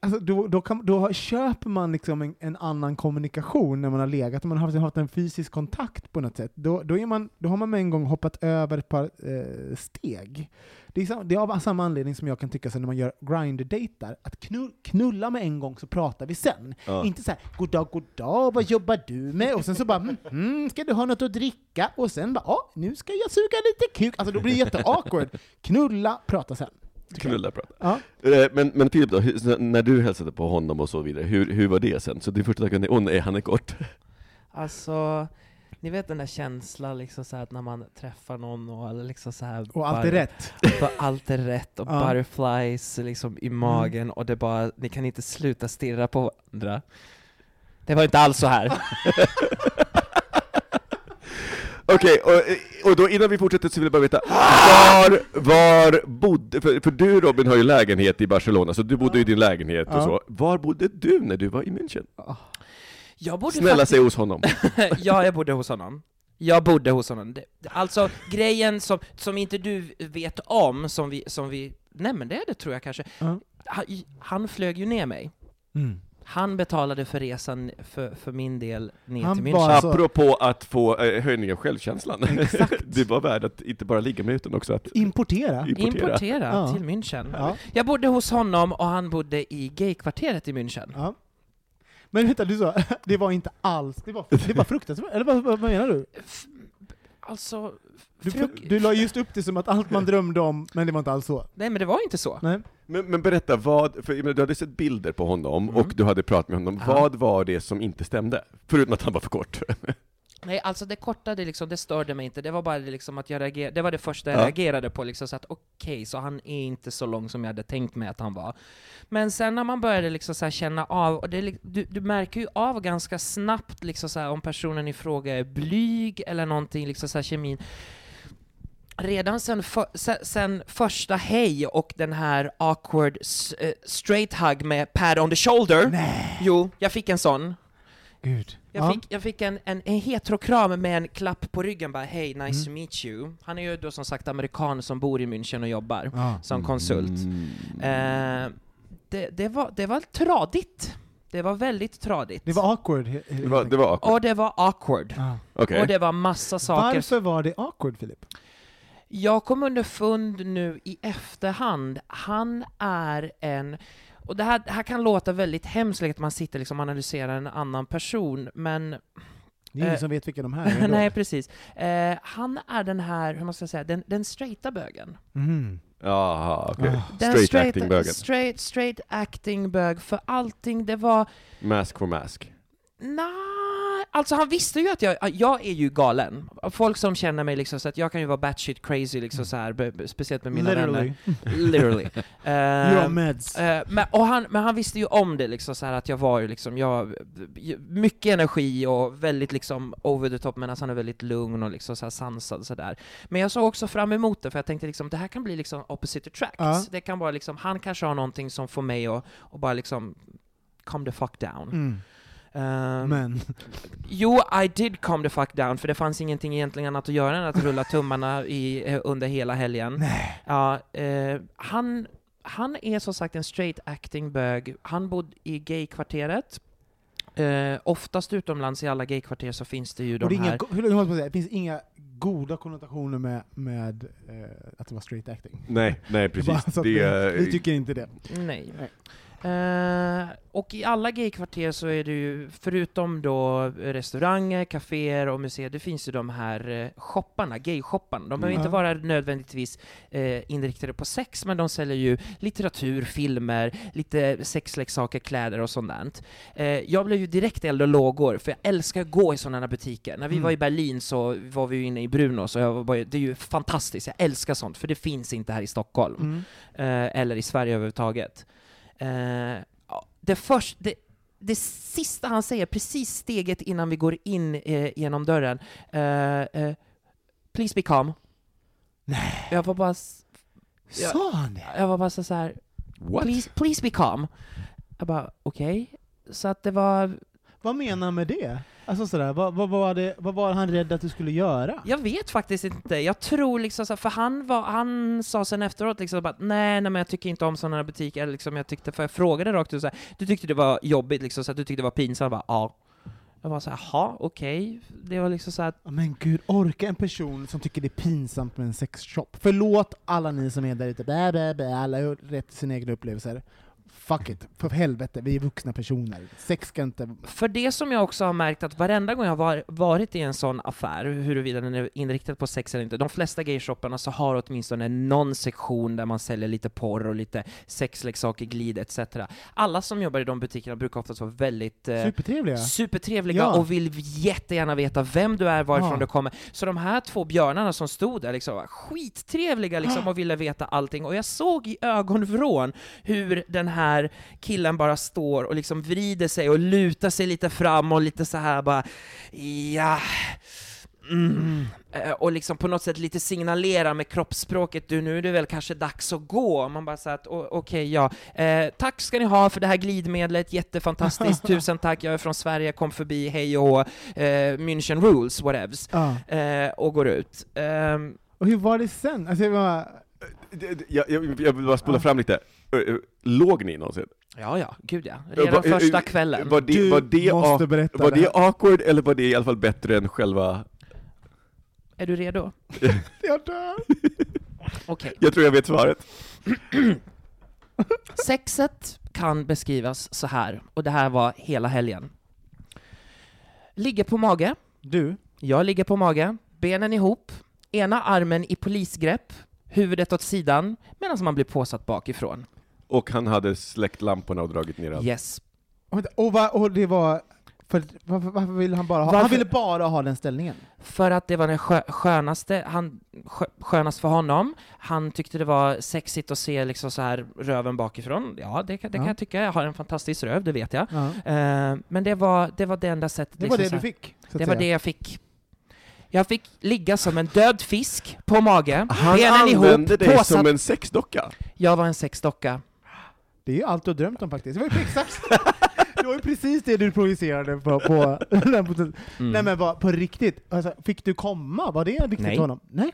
Alltså då, då, kan, då köper man liksom en, en annan kommunikation när man har legat, och man har haft en fysisk kontakt på något sätt. Då, då, är man, då har man med en gång hoppat över ett par eh, steg. Det är, sam, det är av samma anledning som jag kan tycka så när man gör grinder-dejtar, att knull, knulla med en gång så pratar vi sen. Ja. Inte så här, god dag, god dag, vad jobbar du med? Och sen så bara, mm, mm, ska du ha något att dricka? Och sen bara, ja, nu ska jag suga lite kuk. Alltså då blir det jätteawkward. Knulla, prata sen. Knulla prata. Ja. Eh, Men, men Filip då, när du hälsade på honom och så vidare, hur, hur var det sen? Så din första tanke, åh nej, han är kort. <laughs> Alltså, ni vet den där känslan liksom så här att när man träffar någon och liksom så här Och allt är rätt. allt är rätt och <laughs> Ja. butterflies liksom i magen och det bara, ni kan inte sluta stirra på varandra. Det var inte alls så här. <laughs> Okej, och, och då innan vi fortsätter så vill jag bara veta, var, var bodde, för, för du Robin har ju lägenhet i Barcelona, så du bodde i din lägenhet och så. Var bodde du när du var i München? Jag bodde Snälla faktiskt, säg hos honom. <laughs> ja, jag bodde hos honom. Jag bodde hos honom. Alltså, grejen som, som inte du vet om, som vi, som vi, nej men det är det tror jag kanske. Ja. Han, han flög ju ner mig. Mm. Han betalade för resan för, för min del ner Han till München. alltså- Apropå att få eh, höjning av självkänslan. Exakt. <laughs> det var värd att inte bara ligga med utan också att Importera. importera. Importera Ja. till München. Ja. Jag bodde hos honom och han bodde i gaykvarteret i München. Ja. Men vänta, du sa, <laughs> det var inte alls, det var, det var fruktansvärt, eller vad, vad menar du? F- Alltså, Du, du la just upp det som att allt man drömde om, men det var inte alls så. nej men det var inte så. Nej. Men, men berätta, vad, för du hade sett bilder på honom Mm. och du hade pratat med honom, Ja. vad var det som inte stämde? Förutom att han var för kort. <laughs> Nej, alltså det korta, det, liksom, det störde mig inte. Det var bara liksom att jag reagerade, det var det första jag Ja. reagerade på, liksom, så att okej, så han är inte så lång som jag hade tänkt mig att han var. Men sen när man började liksom så känna av, och det, du, du märker ju av ganska snabbt liksom så om personen i fråga är blyg eller någonting, liksom så här, kemin. Redan sen, för, sen, sen första hej och den här awkward eh, straight hug med pad on the shoulder. Nej. Jo, jag fick en sån. Gud. Jag Ja. fick, jag fick en, en, en heterokram med en klapp på ryggen bara ”Hej, nice Mm. to meet you”. Han är ju då som sagt amerikan som bor i München och jobbar Ja. som konsult. Mm. Eh, det, det, var, det var tradigt. Det var väldigt tradigt. Det var awkward. Det var, det var awkward. och det var awkward. Ja. Okej. Och det var massa saker. Varför var det awkward, Filip? Jag kom underfund nu i efterhand, han är en och det här, det här kan låta väldigt hemskt, att man sitter liksom och analyserar en annan person, men Det är ingen Eh, som vet vilka de här är. <laughs> Nej, precis. Eh, han är den här, hur man ska säga, den, den straighta bögen. Mm. Jaha, okej. Ah. Den Straight straighta- acting-bögen. Straight, straight acting bög, för allting, det var... Mask for mask. Nej, alltså han visste ju att jag, jag är ju galen. Folk som känner mig liksom så att jag kan ju vara batshit crazy liksom så här, speciellt med mina Literally. vänner. Literally. <laughs> You're on meds. Eh, men, och han, men han visste ju om det, liksom, så här, att jag var ju liksom, jag, mycket energi och väldigt liksom over the top, medan han är väldigt lugn och liksom så här sansad sådär. Men jag såg också fram emot det, för jag tänkte liksom, det här kan bli liksom opposite attracts. Ja. Det kan vara liksom, han kanske har någonting som får mig att och bara liksom calm the fuck down. Mm. Ehm, Men, Jo, I did calm the fuck down, för det fanns ingenting egentligen annat att göra än att rulla tummarna i, eh, under hela helgen. nej. Ja, eh, han, han är som sagt en straight acting bög. Han bodde i gaykvarteret. Eh, oftast utomlands i alla gaykvarter så finns det ju Och de det, är inga, här... go- hur, hur måste man säga, det finns inga goda konnotationer med, med eh, att det var straight acting. Nej, nej precis. Bara Det, vi, vi tycker inte det. Nej. Nej. Eh, och i alla gaykvarter så är det ju, förutom då restauranger, kaféer och museer, det finns ju de här eh, shopparna, gayshopparna. De behöver Mm. inte vara nödvändigtvis eh, inriktade på sex, men de säljer ju litteratur, filmer, lite sexleksaker, kläder och sånt. Eh, jag blev ju direkt eld och lågor, för jag älskar att gå i sådana här butiker. När vi Mm. var i Berlin så var vi inne i Brunos, och jag bara, det är ju fantastiskt, jag älskar sånt, för det finns inte här i Stockholm Mm. eh, eller i Sverige överhuvudtaget. Eh, det, först, det, det sista han säger, precis steget innan vi går in eh, genom dörren, eh, eh, ”Please be calm”. Nej. Jag var bara, s- Ja. Sa han det? jag var bara så så här, What? please, ”Please be calm”. Jag bara, okej. Så att det var, Vad menar han med det? Alltså sådär, vad, vad, var det, vad var han rädd att du skulle göra? jag vet faktiskt inte. Jag tror liksom så för han, var, han sa sen efteråt liksom bara, nej, nej men jag tycker inte om sådana här butiker, eller liksom jag tyckte, för jag frågade rakt ut så här, du tyckte det var jobbigt liksom, så att du tyckte det var pinsamt, bara, ja. Jag var så här, jaha, okej. Det var liksom så här, Ja, Men gud, orka en person som tycker det är pinsamt med en sexshop. Förlåt alla ni som är där ute, bä, bä, bä, alla har rätt till sina egna upplevelser. Fuck it, för helvete, vi är vuxna personer. Sex ska inte... För det som jag också har märkt att varenda gång jag har var, varit i en sån affär, huruvida den är inriktad på sex eller inte, de flesta gayshopparna så har åtminstone någon sektion där man säljer lite porr och lite sexleksaker, glid etc. Alla som jobbar i de butikerna brukar oftast vara väldigt eh, Supertrevliga. supertrevliga Ja. och vill jättegärna veta vem du är, varifrån Ja. du kommer. Så de här två björnarna som stod där liksom var skittrevliga liksom och ville veta allting, och jag såg i ögonvrån hur den här killen bara står och liksom vrider sig och lutar sig lite fram och lite så här bara ja Mm. Eh, Och liksom på något sätt lite signalera med kroppsspråket, du nu är det väl kanske dags att gå. Man bara så att, o- okej ja, eh, tack ska ni ha för det här glidmedlet, jättefantastiskt, <laughs> tusen tack, jag är från Sverige, kom förbi, hej och eh, München rules, whatevs, Ja. eh, och går ut. Ehm, Och hur var det sen? Alltså, jag Det- det- Jag, jag, jag vill bara spola fram lite. Ö, ö, Låg ni någonsin? ja, ja, gud ja, Ö, redan va- ö, första kvällen. Var det, du var det, måste berätta var det det här. awkward, eller var det i alla fall bättre än själva... Är du redo? <laughs> Jag dör! <laughs> Okej. Jag tror jag vet svaret. <clears throat> Sexet kan beskrivas så här, och det här var hela helgen. Ligger på mage, Du, jag ligger på mage, benen ihop, ena armen i polisgrepp, huvudet åt sidan, medan man blir påsatt bakifrån. Och han hade släckt lamporna och dragit ner allt. Yes. och, va, och det var... För, varför, varför ville han bara ha... Han Varför- ville bara ha den ställningen. För att det var den skö skönaste, han, skö skönast för honom. Han tyckte det var sexigt att se liksom så här röven bakifrån. Ja, det, kan- det kan Ja. jag tycka. Jag har en fantastisk röv, det vet jag. Ja. Eh, men det var, det var det enda sättet. Det var liksom det så du fick. Det var säga. det jag fick. Jag fick ligga som en död fisk på mage, Han benen ihop, använde dig påsatt. som en sexdocka. Jag var en sexdocka. Det är ju allt du har drömt om faktiskt. Det var ju exakt <laughs> det var ju precis det du projicerade på, på <laughs> på, Nej men vad, på riktigt, alltså, fick du komma? Var det viktigt Nej. för honom? Nej.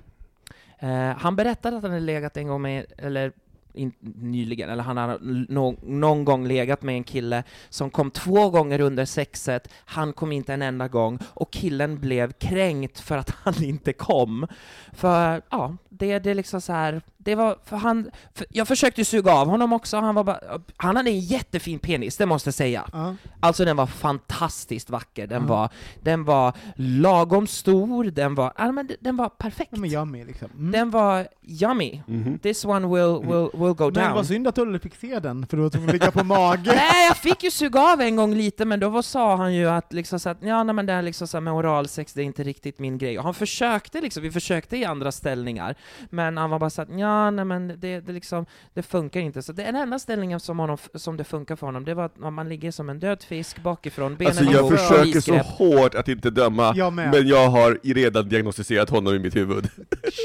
Eh, han berättade att han hade legat en gång med, eller in, nyligen, eller han har nå- någon gång legat med en kille som kom två gånger under sexet, han kom inte en enda gång, och killen blev kränkt för att <laughs> han inte kom. För, ja, det, det är liksom så här, det var, för han, för jag försökte suga av honom också, han var bara, han hade en jättefin penis, det måste jag säga. Ja. Alltså den var fantastiskt vacker, den, Ja. var, den var lagom stor, den var, ja, men den- den var perfekt. Men jag med liksom. Mm. Den var yummy. Mhm. This one will, will, will go men det var down. synd att du aldrig fick se den, för du var tvungen att ligga på mage. <laughs> Nej, jag fick ju suga av en gång lite, men då var, sa han ju att, liksom så att ja, nej, men det här liksom så här med oralsex, det är inte riktigt min grej. Och han försökte liksom, vi försökte i andra ställningar, men han var bara så att ja, nej men det, det, liksom, det funkar inte. Så det, den enda ställningen som, honom, som det funkar för honom, det var att om man ligger som en död fisk bakifrån, benen Alltså jag försöker så hårt att inte döma, Jag men jag har redan diagnostiserat honom i mitt huvud.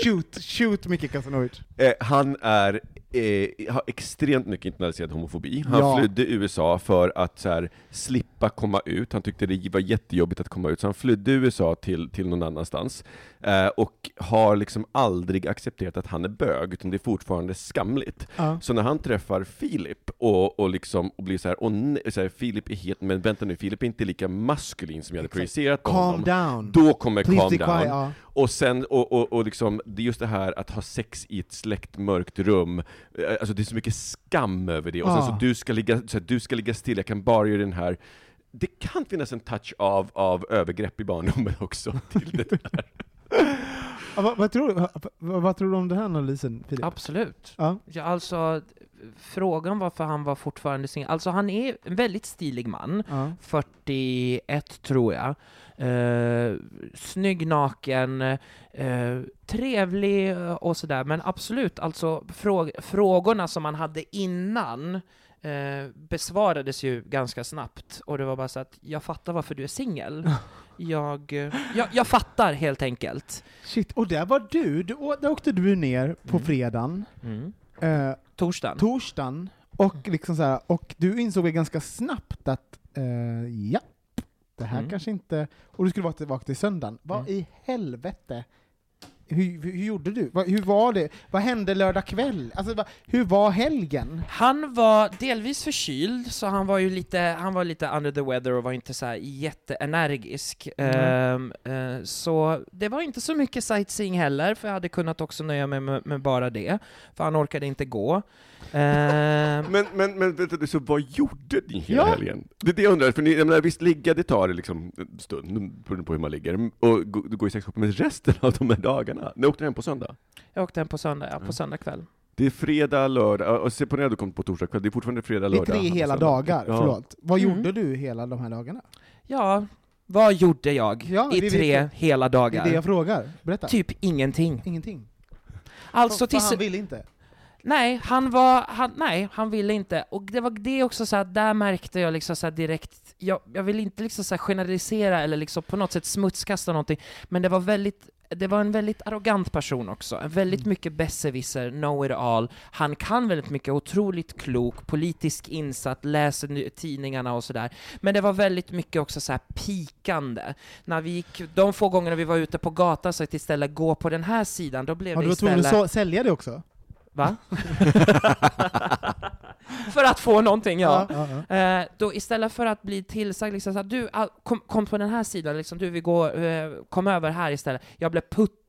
Shoot, shoot Micke Kasanovic. Eh, han är, eh, har extremt mycket internaliserad homofobi. Han Ja. flydde USA för att så här, slippa komma ut, han tyckte det var jättejobbigt att komma ut, så han flydde USA till, till någon annanstans. Eh, och har liksom aldrig accepterat att han är bög, utan det är fortfarande skamligt. Ja. Så när han träffar Filip och, och, liksom, och blir så här, och nej, så här, Filip är helt, men vänta nu, Filip är inte lika maskulin som jag hade Exakt. projicerat på Calm honom. down. Då kommer Please calm down. Ja. Och sen, och, och, och liksom, det är just det här att ha sex i ett släckt mörkt rum, eh, alltså det är så mycket skam över det, och sen så du ska ligga, så här, du ska ligga still, jag kan bara göra den här det kan finnas en touch av, av övergrepp i barndomen också. Till det där. <laughs> Ja, vad, vad, tror du, vad, vad tror du om den här analysen, Filip? Absolut. Ja. Ja, alltså, frågan varför han var fortfarande singel, alltså han är en väldigt stilig man, Ja. 41 tror jag. Eh, snygg, naken, eh, trevlig eh, och sådär, men absolut, alltså frå frågorna som man hade innan eh, besvarades ju ganska snabbt, och det var bara så att jag fattar varför du är singel. <laughs> Jag, eh, jag, jag fattar helt enkelt. Shit, och där var du, du där åkte du ner på Mm. fredagen, Mm. eh, Torsdagen. torsdagen, och, liksom så här, och du insåg ganska snabbt att eh, ja, det här Mm. kanske inte... Och du skulle vara tillbaka till söndagen. Vad Mm. i helvete hur, hur gjorde du? Vad- Hur var det? Vad hände lördag kväll? Alltså, vad- hur var helgen? Han var delvis förkyld, så han var ju lite, han var lite under the weather och var inte så här jätteenergisk. Ehm, eh, så det var inte så mycket sightseeing heller, för jag hade kunnat också nöja mig med, med bara det, för han orkade inte gå. Ehm, Men, men, men vänta, så vad gjorde ni hela Ja. helgen? Det är det jag undrar, för ni, jag menar, visst ligga det tar det liksom en stund, beroende på hur man ligger, och gå- du går i sexshop, men resten av de här dagarna, ni åkte hem på söndag? jag åkte hem på söndag, ja, på Mm. söndag kväll. Det är fredag, lördag, och se på när du kom på torsdag kväll, det är fortfarande fredag, Det är lördag. tre hela dagar, Ja. förlåt. Vad Mm. gjorde du hela de här dagarna? Ja, vad gjorde jag Ja, det i tre hela Det dagar? är det jag frågar. Berätta. Typ ingenting. Ingenting. Alltså för, för han ville inte. Nej, han var, han, nej, han ville inte. Och det var det också så att där märkte jag liksom så här direkt, jag, jag vill inte liksom så här generalisera eller liksom på något sätt smutskasta någonting, men det var väldigt det var en väldigt arrogant person också, en väldigt Mm. mycket besserwisser, know it all. Han kan väldigt mycket, otroligt klok, politisk insatt, läser tidningarna och sådär. Men det var väldigt mycket också så här pikande. När vi gick, de få gångerna vi var ute på gatan så att istället gå på den här sidan, då blev Ja, det du var tvungen istället... att sälja det också? Va? <laughs> för att få någonting, ja. ja, ja. Eh, då istället för att bli tillsagd liksom så att du, kom, kom på den här sidan, liksom, du vi går, eh, kom över här istället. Jag blev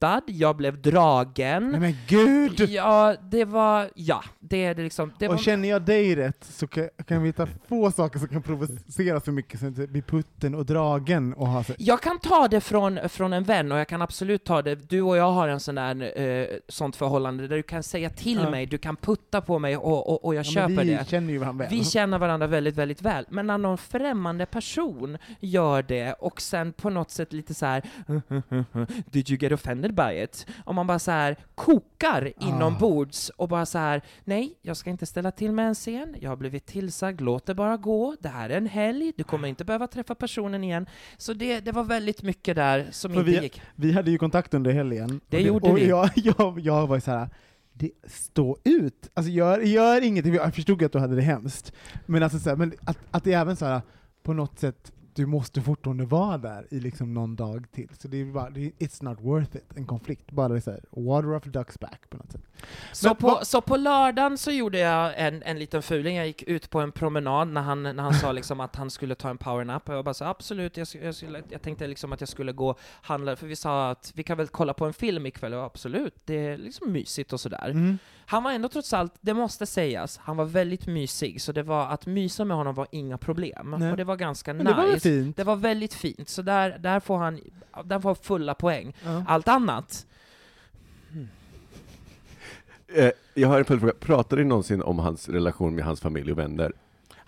puttad, jag blev dragen. Nej men gud! Ja, det var, ja, det är det liksom, det var, Och känner jag dig rätt så kan, kan vi hitta få saker som kan provocera så mycket som att bli putten och dragen och ha så, jag kan ta det från, från en vän och jag kan absolut ta det, du och jag har en sån där, eh, sånt förhållande där du kan säga till Ja. mig, du kan putta på mig och, och, och jag ja, köper vi det. känner ju varandra väl. Vi känner varandra väldigt, väldigt väl, men när någon främmande person gör det och sen på något sätt lite så här <laughs> Did you get offended it? Om man bara så här kokar Ah. inombords och bara så här Nej, jag ska inte ställa till med en scen, jag har blivit tillsagd, låt det bara gå, det här är en helg, du kommer inte behöva träffa personen igen. Så det, det var väldigt mycket där som För inte vi- gick. Vi hade ju kontakt under helgen. Det och gjorde och vi. Jag, <laughs> jag, jag var så här. Det, stå ut! Alltså gör, gör ingenting, jag förstod att du hade det hemskt. Men, alltså så här, men att, att det är även så här på något sätt, du måste fortfarande vara där i liksom någon dag till. Så det är bara, det, är- it's not worth it, en konflikt. Bara så här, water off duck's back på något sätt. Så Men på, så på lördagen så gjorde jag en, en liten fuling, jag gick ut på en promenad när han, när han sa <laughs> liksom att han skulle ta en powernap, och jag bara så absolut, jag, jag, skulle, jag tänkte liksom att jag skulle gå handla, för vi sa att vi kan väl kolla på en film ikväll, och absolut, det är liksom mysigt och sådär. Mm. Han var ändå trots allt, det måste sägas, han var väldigt mysig, så det var, att mysa med honom var inga problem, Nej. och det var ganska Men nice. det var fint? Det var väldigt fint, så där, där får han, där får fulla poäng. Ja. Allt annat, Eh, jag har en följdfråga, pratade ni någonsin om hans relation med hans familj och vänner?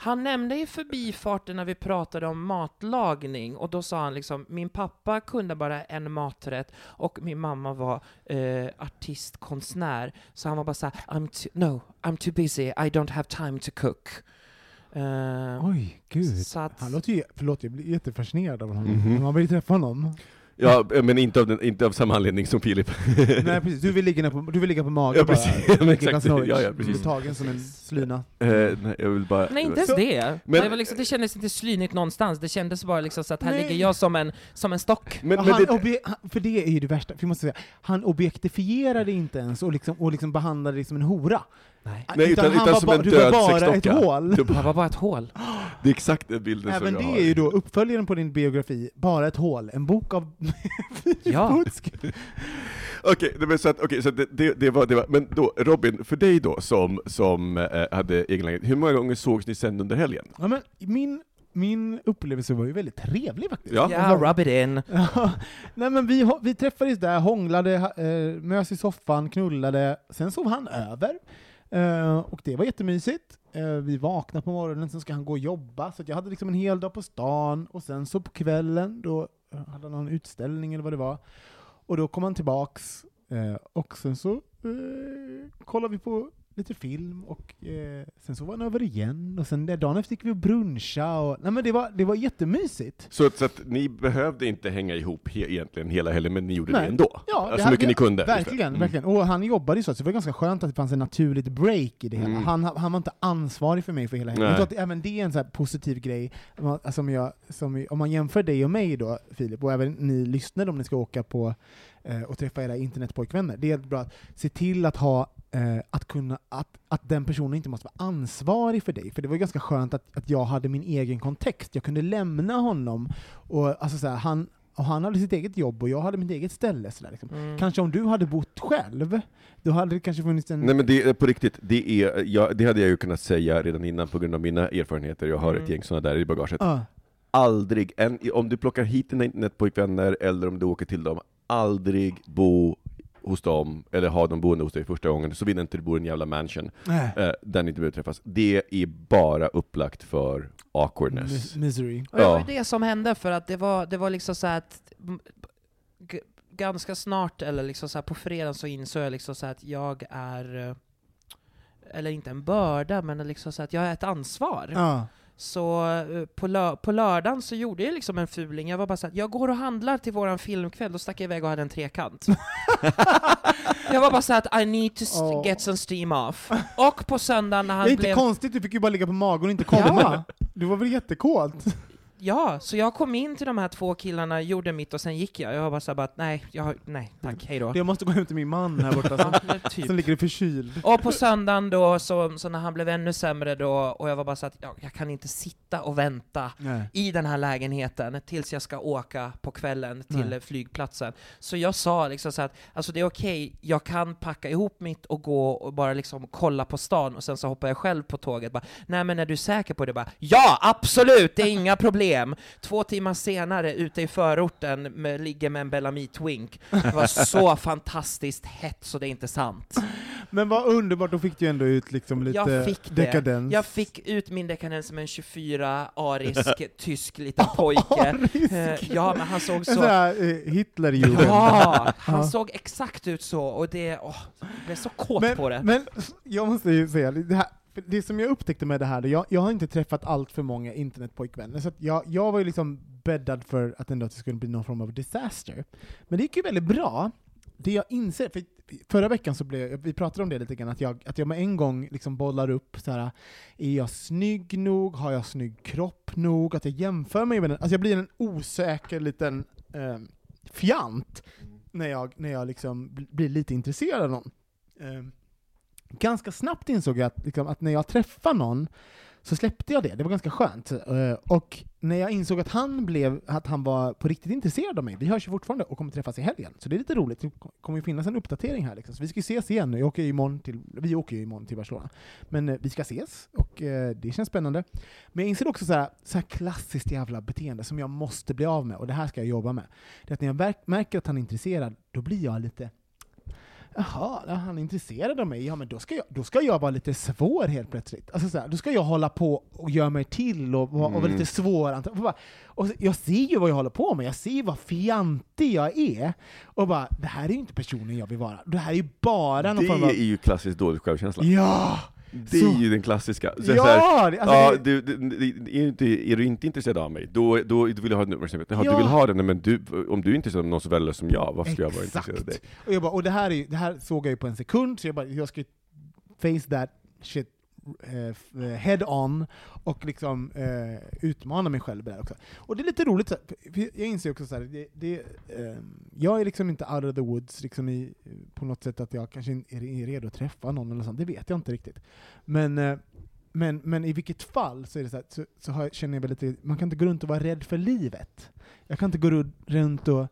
Han nämnde i förbifarten när vi pratade om matlagning, och då sa han liksom min pappa kunde bara en maträtt och min mamma var eh, artist, konstnär, så han var bara såhär I'm too, no, I'm too busy, I don't have time to cook. Eh, Oj, gud. att, Han låter ju, förlåt, jag blir jättefascinerad av honom. Mhm. Man vill ju träffa honom. Ja, men inte av, den, inte av samma anledning som Filip. <laughs> Nej precis, du vill ligga, på, du vill ligga på mage Ja, bara. precis. <laughs> Ja, men Vilket exakt. Ja, ja, precis. Tagen som en slyna. Eh, nej, jag vill bara... nej, inte ens det. Men- det, var liksom, det kändes inte slynigt någonstans, det kändes bara liksom så att här Nej. ligger jag som en, som en stock. Men, men han det, obje- han- för det är ju det värsta, för jag måste säga, han objektifierade inte ens och liksom, och liksom behandlade det som en hora. Nej. Nej, utan- han utan var som en du var död bara ett sexdocka. hål. det, Det var bara ett hål. <gasps> det är exakt den bilden Även som jag det har. är ju då uppföljaren på din biografi, Bara ett hål, en bok av <laughs> Ja. <laughs> Okej, det, men så att, okej, så att det, det, det, var, det var, men då, Robin, för dig då som, som eh, hade egen lägenhet, hur många gånger sågs ni sen under helgen? Ja, men min, min upplevelse var ju väldigt trevlig faktiskt. Ja. Ja, rub it in. <laughs> Nej men vi, vi träffades där, hånglade, eh, mös i soffan, knullade, sen sov han över. Eh, och det var jättemysigt. Uh, vi vaknade på morgonen, sen ska han gå och jobba, så att jag hade liksom en hel dag på stan, och sen så på kvällen, då eh, hade han någon utställning eller vad det var, och då kom han tillbaks, uh, och sen så kollade vi på lite film och eh, sen så var han över igen och sen dagen efter gick vi och bruncha och nej men det var, det var jättemysigt. Så, så att ni behövde inte hänga ihop he, egentligen hela helgen, men ni gjorde Nej. det ändå? Ja, så det här- mycket ni kunde? Verkligen, Mm. verkligen. Och han jobbade ju så, så det var ganska skönt att det fanns en naturligt break i det hela. Mm. Han, han var inte ansvarig för mig för hela helgen. Nej. Jag tror att även det är en så positiv grej, alltså, som jag, som, om man jämför dig och mig då, Filip, och även ni lyssnare om ni ska åka på eh, och träffa era internetpojkvänner, det är bra att se till att ha eh, att, kunna, att, att den personen inte måste vara ansvarig för dig. För det var ju ganska skönt att, att jag hade min egen kontext. Jag kunde lämna honom, och, alltså så här, han, och han hade sitt eget jobb och jag hade mitt eget ställe. Så där, liksom. Mm. Kanske om du hade bott själv, då hade det kanske funnits en... Nej men det är på riktigt, det, är, ja, det hade jag ju kunnat säga redan innan på grund av mina erfarenheter, jag har Mm. ett gäng sådana där i bagaget. Ja. Aldrig, en, om du plockar hit dina internetpojkvänner, eller om du åker till dem, aldrig bo hos dem, eller ha dem boende hos dig första gången, så vill inte du bo i en jävla mansion, eh, där ni inte behöver träffas. Det är bara upplagt för awkwardness. Mis- misery. Och det var ju Ja. det som hände, för att det var, det var liksom så att ganska snart, eller liksom så här på fredagen, så insåg jag liksom så att jag är, eh, eller inte en börda, men liksom så här att jag har ett ansvar. Ja. Så eh, på, lö- på lördagen så gjorde jag liksom en fuling, jag var bara så att jag går och handlar till våran filmkväll, då stack jag iväg och hade en trekant. <laughs> jag var bara så att I need to Åh. get some steam off. Och på söndagen när Det han är inte blev... konstigt, du fick ju bara ligga på magen och inte komma. Du var väl jättekåt? Ja, så jag kom in till de här två killarna, gjorde mitt och sen gick jag. Jag var bara så här bara nej, jag, nej tack, hejdå. Jag måste gå hem till min man här borta <laughs> som, typ. som ligger förkyld. Och på söndagen då, så, så när han blev ännu sämre då, och jag var bara så att ja, jag kan inte sitta och vänta Nej. i den här lägenheten tills jag ska åka på kvällen till Nej. flygplatsen. Så jag sa liksom så att alltså det är okej, jag kan packa ihop mitt och gå och bara liksom kolla på stan och sen så hoppar jag själv på tåget. Bara, Nej men är du säker på det? Bara, ja, absolut, det är inga problem! Två timmar senare, ute i förorten, med, ligger med en Bellamy Twink. Det var så <laughs> fantastiskt hett så det är inte sant. Men vad underbart, då fick du ändå ut liksom lite Jag fick det. dekadens. Jag fick ut min dekadens som en 24-arisk <laughs> tysk liten pojke. Eh, ja, men han såg En så... sån här eh, Hitlerjuden. Ja, <laughs> han såg exakt ut så, och det... Åh, jag blev så kåt men, på det. Men jag måste ju säga, det, här, för det som jag upptäckte med det här, jag, jag har inte träffat allt för många internetpojkvänner, så att jag, jag var ju liksom bäddad för att ändå det skulle bli någon form av disaster. Men det gick ju väldigt bra. Det jag inser, för förra veckan så blev vi pratade om det lite grann, att jag, att jag med en gång liksom bollar upp så här, är jag snygg nog? Har jag snygg kropp nog? Att jag jämför mig med den, alltså jag blir en osäker liten eh, fjant när jag, när jag liksom blir lite intresserad av någon. Eh, ganska snabbt insåg jag att, liksom, att när jag träffar någon så släppte jag det, det var ganska skönt. Eh, och när jag insåg att han, blev, att han var på riktigt intresserad av mig, vi hörs ju fortfarande och kommer träffas i helgen, så det är lite roligt, det kommer ju finnas en uppdatering här liksom. Så vi ska ju ses igen jag åker imorgon till, vi åker ju imorgon till Barcelona. Men eh, vi ska ses, och eh, det känns spännande. Men jag inser också så här, så här klassiskt jävla beteende som jag måste bli av med, och det här ska jag jobba med. Det är att när jag märker att han är intresserad, då blir jag lite Jaha, ja, han är intresserad av mig, ja men då ska jag, då ska jag vara lite svår helt plötsligt. Alltså så här, då ska jag hålla på och göra mig till och, vara- och vara Mm. lite svår. Och Och jag ser ju vad jag håller på med, jag ser ju vad fjantig jag är. Och bara, det här är ju inte personen jag vill vara. Det här är ju bara någon Det form av... är ju klassiskt dålig självkänsla. Ja! Det är så- ju den klassiska. Så Ja, så här, alltså ja du, du, du, är, är du inte intresserad av mig, då, då, vill jag ha din uppmärksamhet. Jaha, Ja. du vill ha den, men om du är intresserad av någon så värdelös som jag, varför ska jag vara intresserad av dig? Och, jag bara, och det, här är, det här såg jag ju på en sekund, så jag bara, jag ska face that shit Eh, eh, head on och liksom eh, utmana mig själv där också. Och det är lite roligt, så här, jag inser också så här, det, det, eh, jag är liksom inte out of the woods liksom i, på något sätt att jag kanske är, är redo att träffa någon eller sånt, det vet jag inte riktigt. Men eh, men, men i vilket fall så, är det så, här, så, så har, känner jag väl lite, man kan inte gå runt och vara rädd för livet. Jag kan inte gå runt och,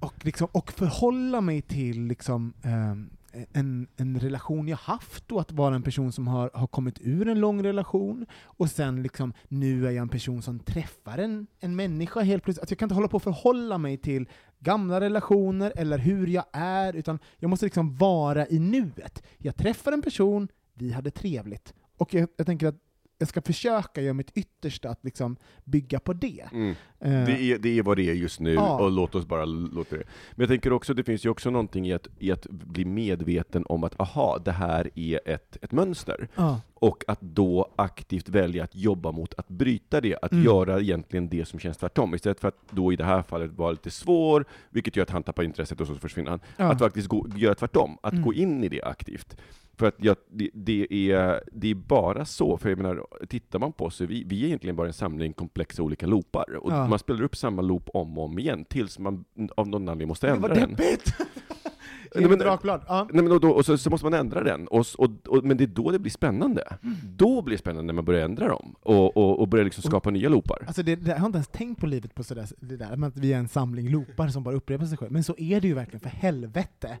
och, liksom, och förhålla mig till liksom, ehm, en, en relation jag haft och att vara en person som har, har kommit ur en lång relation och sen liksom, nu är jag en person som träffar en, en människa helt plötsligt. Att jag kan inte hålla på och förhålla mig till gamla relationer eller hur jag är, utan jag måste liksom vara i nuet. Jag träffar en person, vi hade trevligt. Och jag, jag tänker att jag ska försöka göra mitt yttersta att liksom bygga på det. Mm. Eh, Det är, det är vad det är just nu, Ja. och låt oss bara låta det. Men jag tänker också, det finns ju också någonting i att, i att bli medveten om att, aha, det här är ett, ett mönster. ja. Och att då aktivt välja att jobba mot att bryta det, att Mm. göra egentligen det som känns tvärtom, istället för att då i det här fallet vara lite svår, vilket gör att han tappar intresset och så försvinner han. Ja. Att faktiskt gå, göra tvärtom, att Mm. gå in i det aktivt. För att jag, det, det, är, det är bara så, för jag menar, tittar man på oss, så vi, vi är egentligen bara en samling komplexa olika loopar. Och Ja. man spelar upp samma loop om och om igen, tills man av någon anledning måste Det ändra var den. deppigt! <laughs> Nej, men- Drakblad. Ja. Nej, men och då, och så, så måste man ändra den, och, och, och, men det är då det blir spännande. Då blir det spännande när man börjar ändra dem, och, och, och börjar liksom skapa nya loopar. Alltså det, det, jag har inte ens tänkt på livet på sådär, det där att vi är en samling loopar som bara upprepar sig själv. Men så är det ju verkligen, för helvete!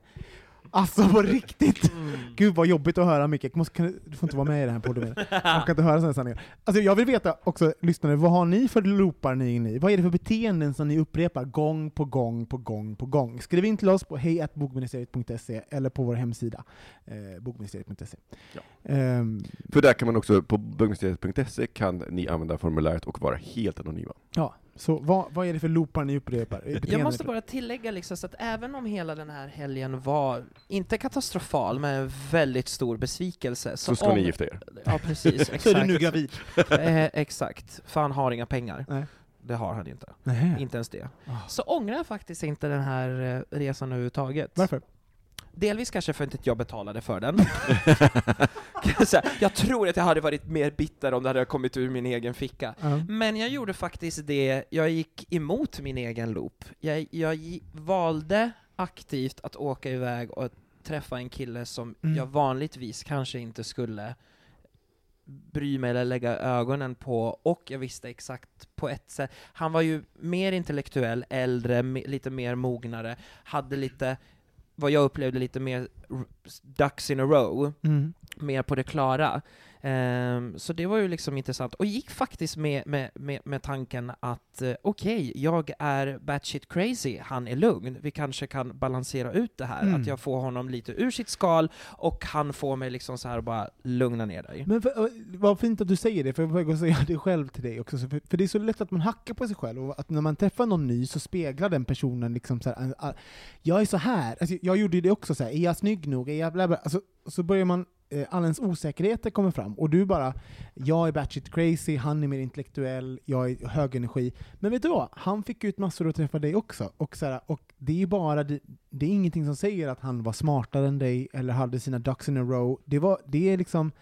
Alltså på riktigt! Gud vad jobbigt att höra Micke, Jag måste, kan, du- får inte vara med i den här podden mer. Jag kan inte höra sådana sanningar. Alltså jag vill veta också, lyssnare, vad har ni för loopar ni inne i? Vad är det för beteenden som ni upprepar gång på gång på gång på gång? Skriv in till oss på hejatbokministeriet.se eller på vår hemsida, eh, bokministeriet.se. Ja. Ehm, För där kan man också, på bögministeriet.se kan ni använda formuläret och vara helt anonyma. ja, så vad, vad är det för loopar ni upprepar? Jag måste bara tillägga liksom, så att även om hela den här helgen var, inte katastrofal, men en väldigt stor besvikelse. Så ska om, ni gifta er. Ja, precis. <laughs> Så är du nu exakt. gravid? Eh, exakt. För han har inga pengar. Nej. Det har han inte. Nej. Inte ens det. Ah. Så ångrar jag faktiskt inte den här eh, resan överhuvudtaget. Varför? Delvis kanske för att inte jag betalade för den. <laughs> Jag, tror att jag hade varit mer bitter om det hade kommit ur min egen ficka. Ja. Men jag gjorde faktiskt det, jag gick emot min egen loop. Jag, jag valde aktivt att åka iväg och träffa en kille som Mm. jag vanligtvis kanske inte skulle bry mig eller lägga ögonen på, och jag visste exakt på ett sätt. Han var ju mer intellektuell, äldre, lite mer mognare, hade lite, vad jag upplevde, lite mer ducks in a row Mm. mer på det klara. Ehm, så det var ju liksom intressant, och gick faktiskt med, med, med, med tanken att eh, okej, jag är batshit crazy, han är lugn, vi kanske kan balansera ut det här, Mm. att jag får honom lite ur sitt skal, och han får mig liksom så här bara lugna ner dig. Men för, vad fint att du säger det, för jag får säga det själv till dig också. Så För, för det är så lätt att man hackar på sig själv, och att när man träffar någon ny så speglar den personen liksom så här, ah, jag är så här. Alltså, jag gjorde ju det också, så här, är jag snygg nog? Är jag bla bla? Alltså, så börjar man, eh, ens osäkerheter kommer fram, och du bara, jag är batshit crazy, han är mer intellektuell, jag är hög energi. Men vet du vad? Han fick ut massor att träffa dig också, och, så här, och det är bara, det, det är ingenting som säger att han var smartare än dig, eller hade sina ducks in a row. Det, var, det är liksom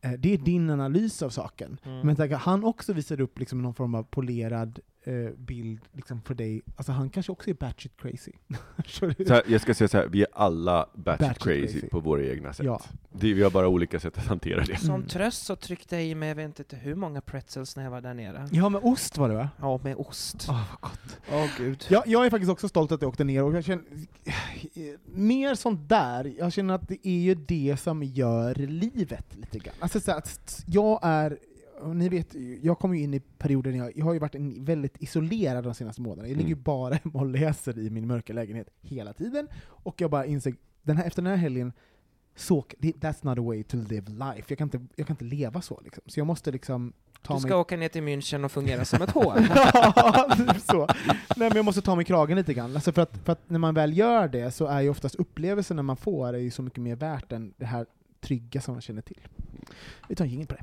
Eh, Det är din analys av saken. Mm. Men han också visar upp liksom någon form av polerad eh, bild liksom för dig. Alltså han kanske också är batshit crazy. <laughs> Här, jag ska säga så här, vi är alla batshit Batshit crazy, crazy. på våra egna sätt. Ja. Det, vi har bara olika sätt att hantera det. Som Mm. tröst så tryckte jag i mig, jag vet inte hur många pretzels när jag var där nere. ja, med ost var det va? Ja, med ost. Åh, vad gott. Åh gud. Ja, jag är faktiskt också stolt att jag åkte ner, och jag känner... Mer sånt där, jag känner att det är ju det som gör livet lite grann. Alltså så att jag är... Ni vet, jag kommer ju in i perioder när jag, jag har ju varit en, väldigt isolerad de senaste månaderna. Jag ligger ju Mm. bara hemma <laughs> och läser i min mörka lägenhet hela tiden, och jag bara insåg, den här, efter den här helgen, så, that's not a way to live life. Jag kan inte, jag kan inte leva så liksom. Så jag måste liksom ta Du ska mig... åka ner till München och fungera som ett <laughs> hål. Ja, typ så. Nej, men jag måste ta mig kragen lite grann. Alltså för, att, för att när man väl gör det så är ju oftast upplevelsen när man får är ju så mycket mer värt än det här trygga som man känner till. Vi tar en jingel på det.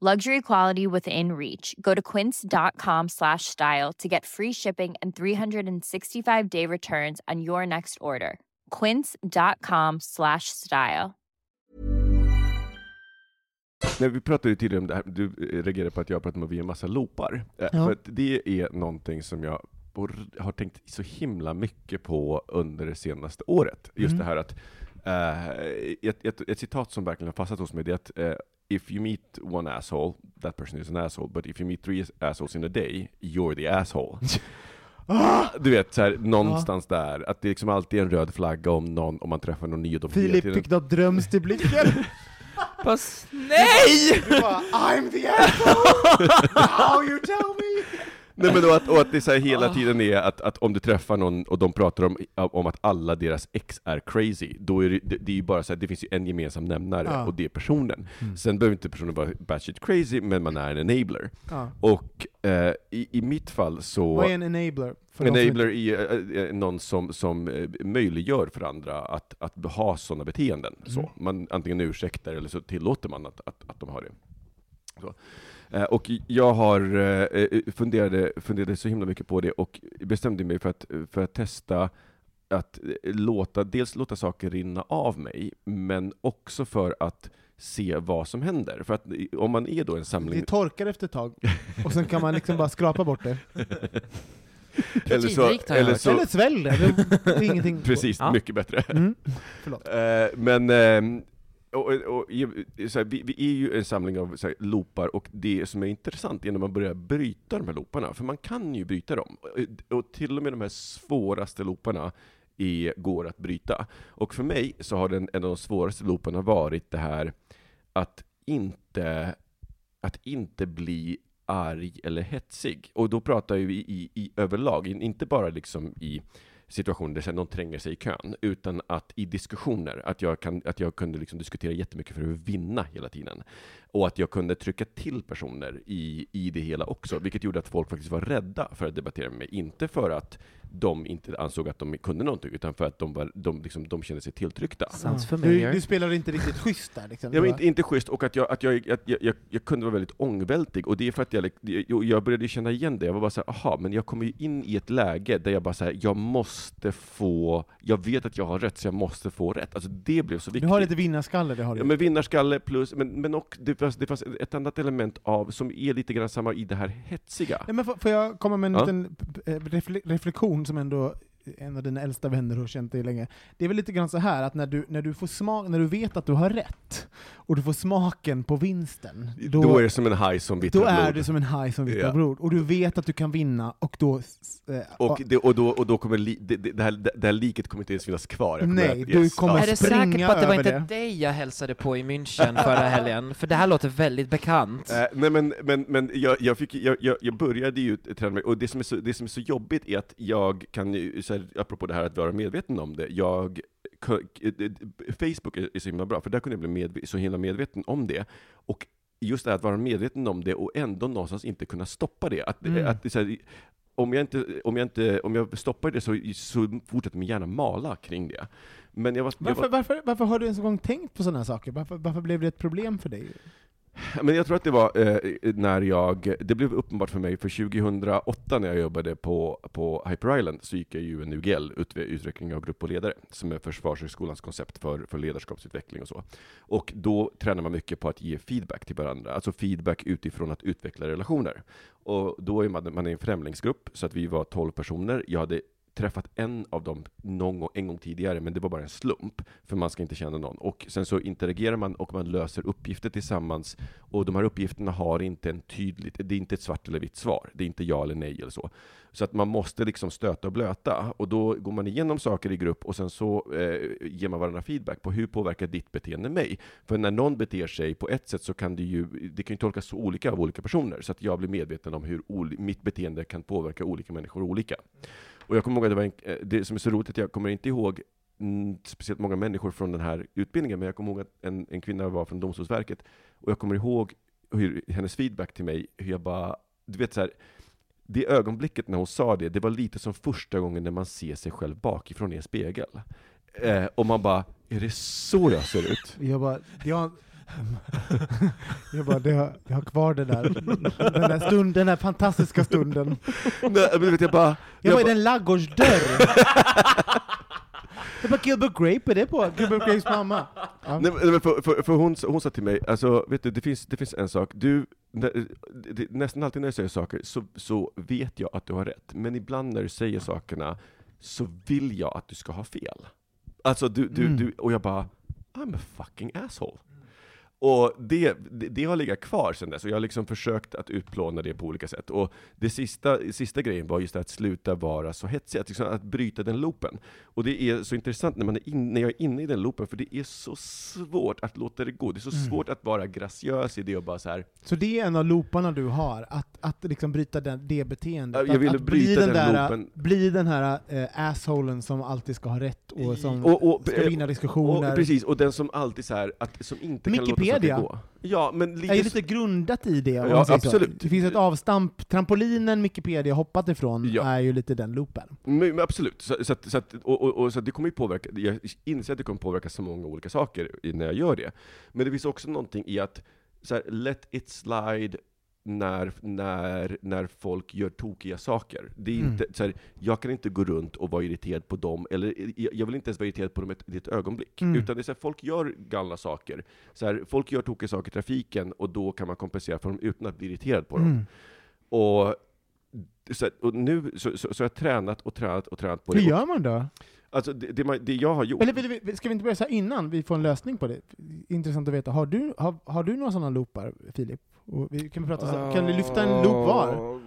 Luxury quality within reach. Go to quince.com slash style to get free shipping and 365 day returns on your next order. Quince.com slash style. Men vi pratade ju tidigare om det här, du eh, reagerade på att jag pratade om att vi är en massa loopar. Eh, Ja. För att det är någonting som jag har tänkt så himla mycket på under det senaste året. Just Mm. det här att, eh, ett, ett, ett citat som verkligen har fastnat hos mig, det är att eh, if you meet one asshole, that person is an asshole, but if you meet three assholes in a day, you're the asshole. <laughs> Du vet, så här, någonstans där, att det liksom alltid är en röd flagga om någon, om man träffar någon ny Filip fick något drömst i blicken. <laughs> Fast, nej! Du bara, I'm the asshole! <laughs> Now you tell me! Nej men då att, och att det så här Ah. hela tiden är att, att om du träffar någon och de pratar om, om att alla deras ex är crazy, då är det, det, det är ju bara så här, det finns ju en gemensam nämnare, Ja. och det är personen. Mm. Sen behöver inte personen vara batshit crazy, men man är en enabler. Ja. Och eh, i, i mitt fall så... Vad är en enabler? Som Enabler är eh, eh, någon som, som eh, möjliggör för andra att, att ha sådana beteenden. Så. Mm. Man antingen ursäktar eller så tillåter man att, att, att de har det. Så. Eh, Och jag har eh, funderade, funderade så himla mycket på det och bestämde mig för att, för att testa att eh, låta, dels låta saker rinna av mig, men också för att se vad som händer. För att om man är då en samling... Det torkar efter ett tag, och sen kan man liksom bara skrapa bort det. <laughs> eller så, eller så, Eller svälj det, är ingenting. <laughs> Precis, Ja. mycket bättre. Mm. Förlåt. Eh, men ehm, och, och, och, så här, vi, vi är ju en samling av så här, loopar, och det som är intressant är när man börjar bryta de här looparna, för man kan ju bryta dem. Och, och till och med de här svåraste looparna är, går att bryta. Och för mig så har den, en av de svåraste looparna varit det här att inte, att inte bli arg eller hetsig. Och då pratar vi i, i överlag, inte bara liksom i situationer där någon tränger sig i kön, utan att i diskussioner, att jag, kan, att jag kunde liksom diskutera jättemycket för att vinna hela tiden. Och att jag kunde trycka till personer i, i det hela också, vilket gjorde att folk faktiskt var rädda för att debattera med mig. Inte för att de inte ansåg att de kunde någonting, utan för att de, var, de, liksom, de kände sig tilltryckta. Du, du spelar inte riktigt schysst där liksom. Ja, men inte, inte schysst, och att, jag, att jag, att jag, jag, jag kunde vara väldigt ångvältig, och det är för att jag, jag, jag började känna igen det. Jag var bara såhär, aha, men jag kommer ju in i ett läge där jag bara säger jag måste få, jag vet att jag har rätt, så jag måste få rätt. Alltså det blev så Du viktigt. har lite vinnarskalle, det har du. Ja, men vinnarskalle plus, men, men och, det, fanns, det fanns ett annat element av, som är lite grann samma i det här hetsiga. Nej, men får, får jag komma med en Ja. liten eh, refle- reflektion som ändå en av dina äldsta vänner har känt dig länge. Det är väl lite grann så här att när du, när du, får smak, när du vet att du har rätt, och du får smaken på vinsten, då, Då, är det som en haj som vittrar då är blod. det som en haj som vittrar Ja. blod. Och du vet att du kan vinna, och då... eh, Och, det, och, då, och då kommer li, det, det, här, det här liket kommer inte ens finnas kvar. Nej, att- du kommer Är det springa säkert på att det var över inte det. dig jag hälsade på i München förra helgen? För det här låter väldigt bekant. Eh, nej men, men, men jag, jag, fick, jag, jag, jag började ju träna mig, och det som är så, det som är så jobbigt är att jag kan ju, så här, apropå det här att vara medveten om det, jag, eh, Facebook är, så himla bra, för där kunde jag bli så himla medveten om det. Och just det här att vara medveten om det och ändå någonstans inte kunna stoppa det. Att, Mm. att här, om jag, inte, om, jag inte, om jag stoppar det så, så fortsätter min hjärna mala kring det. Men jag var, jag Varför, var, varför, varför har du ens en gång tänkt på sådana här saker? Varför, varför blev det ett problem för dig? Men jag tror att det var eh, när jag, det blev uppenbart för mig, för 2008 när jag jobbade på, på Hyper Island, så gick jag ju en UGL, ut, utveckling av grupp och ledare, som är Försvarshögskolans koncept för, för ledarskapsutveckling och så. Och då tränar man mycket på att ge feedback till varandra, alltså feedback utifrån att utveckla relationer. Och då är man, man är en främlingsgrupp, så att vi var 12 personer. Jag hade träffat en av dem någon gång, en gång tidigare, men det var bara en slump, för man ska inte känna någon. Och sen så interagerar man och man löser uppgifter tillsammans, och de här uppgifterna har inte en tydligt, det är inte ett svart eller vitt svar, det är inte ja eller nej eller så. Så att man måste liksom stöta och blöta, och då går man igenom saker i grupp, och sen så eh, ger man varandra feedback på hur påverkar ditt beteende mig? För när någon beter sig på ett sätt så kan det ju, det kan ju tolkas så olika av olika personer, så att jag blir medveten om hur mitt beteende kan påverka olika människor olika. Och jag kommer ihåg att det var en, eh, det som är så roligt att jag kommer inte ihåg speciellt många människor från den här utbildningen, men jag kommer ihåg att en, en kvinna var från Domstolsverket, och jag kommer ihåg hur, hennes feedback till mig, hur jag bara, du vet så här, det ögonblicket när hon sa det, det var lite som första gången när man ser sig själv bakifrån i en spegel. Eh, och man bara, är det så jag ser ut? Jag bara, jag, <laughs> jag bara, det har, jag har kvar det där, den där stunden, den där fantastiska stunden. Nej, men vet jag bara... Jag var i bara- en ladugårdsdörr. <laughs> Jag bara, Gilbert Grape, är det på? Gilbert Grapes mamma. Ja. Nej, men för, för, för hon, hon sa till mig, alltså, vet du, det finns, det finns en sak, du, det, nästan alltid när jag säger saker så, så vet jag att du har rätt, men ibland när du säger sakerna så vill jag att du ska ha fel. Alltså, du, du, Mm. du, och jag bara, I'm a fucking asshole. Och det, det, det har legat kvar sedan dess, och jag har liksom försökt att utplåna det på olika sätt. Och det sista, sista grejen var just det att sluta vara så hetsig, att, liksom, att bryta den loopen. Och det är så intressant när, man är in, när jag är inne i den loopen, för det är så svårt att låta det gå. Det är så Mm. svårt att vara graciös i det och bara så här. Så det är en av looparna du har, att, att liksom bryta den, det beteendet? Ja, jag att, ville att bli bryta den, den där, loopen. Bli den här äh, assholen som alltid ska ha rätt och som och, och, ska vinna diskussioner. Och, precis, och den som alltid så här, att, som inte kan låta Saker gå. Ja, men lite, är lite grundat i det. Ja, absolut. Det finns ett avstamp, trampolinen Wikipedia hoppat ifrån Ja. är ju lite den loopen. Men, men absolut, så, så, att, så, att, och, och, och, så det kommer ju påverka, jag inser att det kommer påverka så många olika saker när jag gör det. Men det finns också någonting i att, så här, let it slide när, när, när folk gör tokiga saker. Det är Mm. inte, så här, jag kan inte gå runt och vara irriterad på dem, eller jag, vill inte ens vara irriterad på dem ett, ett ögonblick. Mm. Utan det är så här, folk gör galna saker. Så här, folk gör tokiga saker i trafiken, och då kan man kompensera för dem utan att bli irriterad på dem. Mm. Och, så, och nu så, så, så har jag tränat och tränat och tränat på Hur det. gör man då? Alltså det, det, man, det jag har gjort... Eller vill vi- ska vi inte börja så här innan vi får en lösning på det? Intressant att veta. Har du, har, har du några sådana loopar, Filip? Och vi, kan, vi prata så, kan vi lyfta en loop var?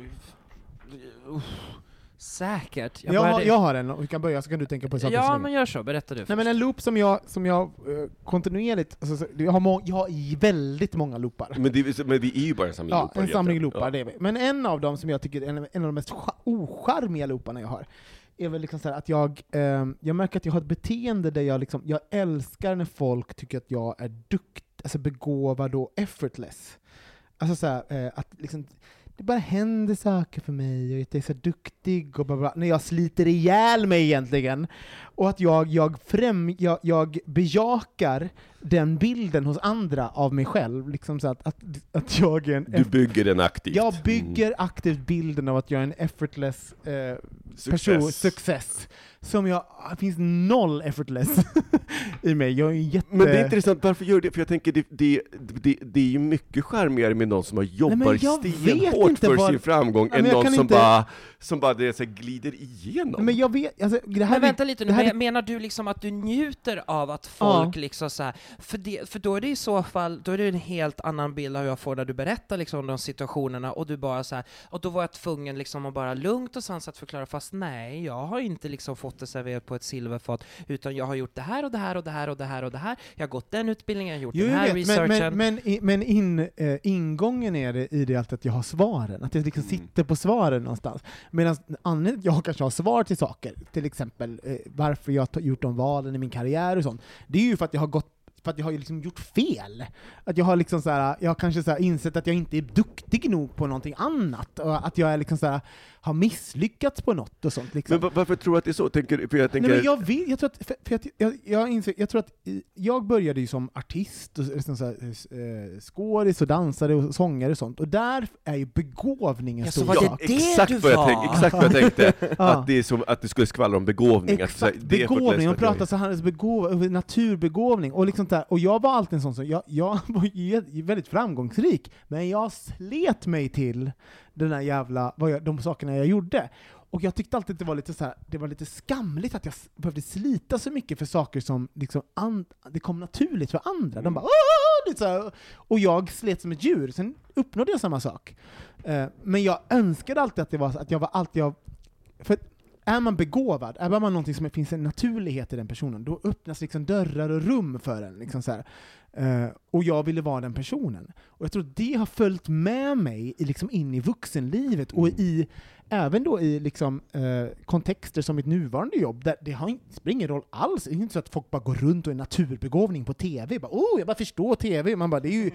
Säkert. Jag, började- har, jag har en, och vi kan börja så kan du tänka på saker Ja, men gör så. Berätta du Nej först. men en loop som jag, som jag eh, kontinuerligt, alltså, så- jag, har må, jag har väldigt många loopar. Men, det, men vi är ju bara en samling Ja, loopar en samling loopar, det är vi. Men en av dem som jag tycker är en, en av de mest cha- ocharmiga looparna jag har, är väl liksom så här att jag, eh, jag märker att jag har ett beteende där jag liksom, jag älskar när folk tycker att jag är duktig, alltså begåvad och effortless. Alltså så här, eh, att liksom, det bara händer saker för mig, och att jag är så duktig och bla bla, när jag sliter ihjäl mig egentligen. Och att jag, jag, främ, jag, jag bejakar den bilden hos andra av mig själv, liksom så att, att, att jag är en Du bygger den aktivt. jag bygger aktivt bilden av att jag är en effortless eh, person, success. Som jag, det finns noll effortless <laughs> i mig. Jag är jätte... Men det är intressant, varför gör du det? För jag tänker, det, det, det, det är ju mycket charmigare med någon som har jobbar stenhårt för vad- sin framgång, Ja, än någon som inte- bara, som bara det, så här, glider igenom. Men jag vet, alltså, det här Men vänta lite nu, här men- menar du liksom att du njuter av att folk liksom så här, för, det, för då är det i så fall, då är det en helt annan bild av hur jag får när du berättar liksom om de situationerna och du bara så här, och då var jag tvungen liksom att bara lugnt och sansat förklara, fast nej, jag har inte liksom fått det serverat på ett silverfat, utan jag har gjort det här och det här och det här och det här och det här, jag har gått den utbildningen, jag har gjort Jo, den här vet, men, researchen. men, men, men in, eh, ingången är det i det alltid att jag har svaren, att jag liksom Mm. sitter på svaren någonstans. Medan anledningen till att jag kanske har svar till saker, till exempel eh, varför jag har gjort de valen i min karriär och sånt, det är ju för att jag har gått för att jag har ju liksom gjort fel. Att jag har liksom så här, jag har kanske så här insett att jag inte är duktig nog på någonting annat, och att jag är liksom så här, har misslyckats på något och sånt. Liksom. Men va- varför tror du att det är så? Tänker, för jag tänker, Nej, men jag, vet, jag, tror att, för, för att, jag, jag, inser, jag tror att jag började ju som artist, och liksom så här, eh, skådis och dansare och sångare och sånt, och där är ju begåvning en Ja, så stor var det det exakt, du vad jag var? tänk, exakt vad jag tänkte, <laughs> att, det är som, att det skulle skvallra om begåvning. att, så här, Exakt, ett begåvning, sätt pratar så här, begåv, naturbegåvning, och, liksom där. och jag var alltid en sån som, jag, jag <laughs> var ju väldigt framgångsrik, men jag slet mig till den där jävla, vad jag, de sakerna jag gjorde. Och jag tyckte alltid att det var lite, så här, det var lite skamligt att jag behövde slita så mycket för saker som liksom an, det kom naturligt för andra. De bara "Åh!" lite så här. Och jag slet som ett djur, sen uppnådde jag samma sak. Eh, men jag önskade alltid att det var att jag var alltid jag... För är man begåvad, är man någonting som det finns en naturlighet i den personen, då öppnas liksom dörrar och rum för en. Liksom så här. Eh, och jag ville vara den personen. Och jag tror att det har följt med mig i, liksom in i vuxenlivet och i Även då i liksom, eh, kontexter som mitt nuvarande jobb, där det har inte, spelar ingen roll alls. Det är inte så att folk bara går runt och är naturbegåvning på TV. Bara, oh, jag bara förstår TV. Man bara, det är ju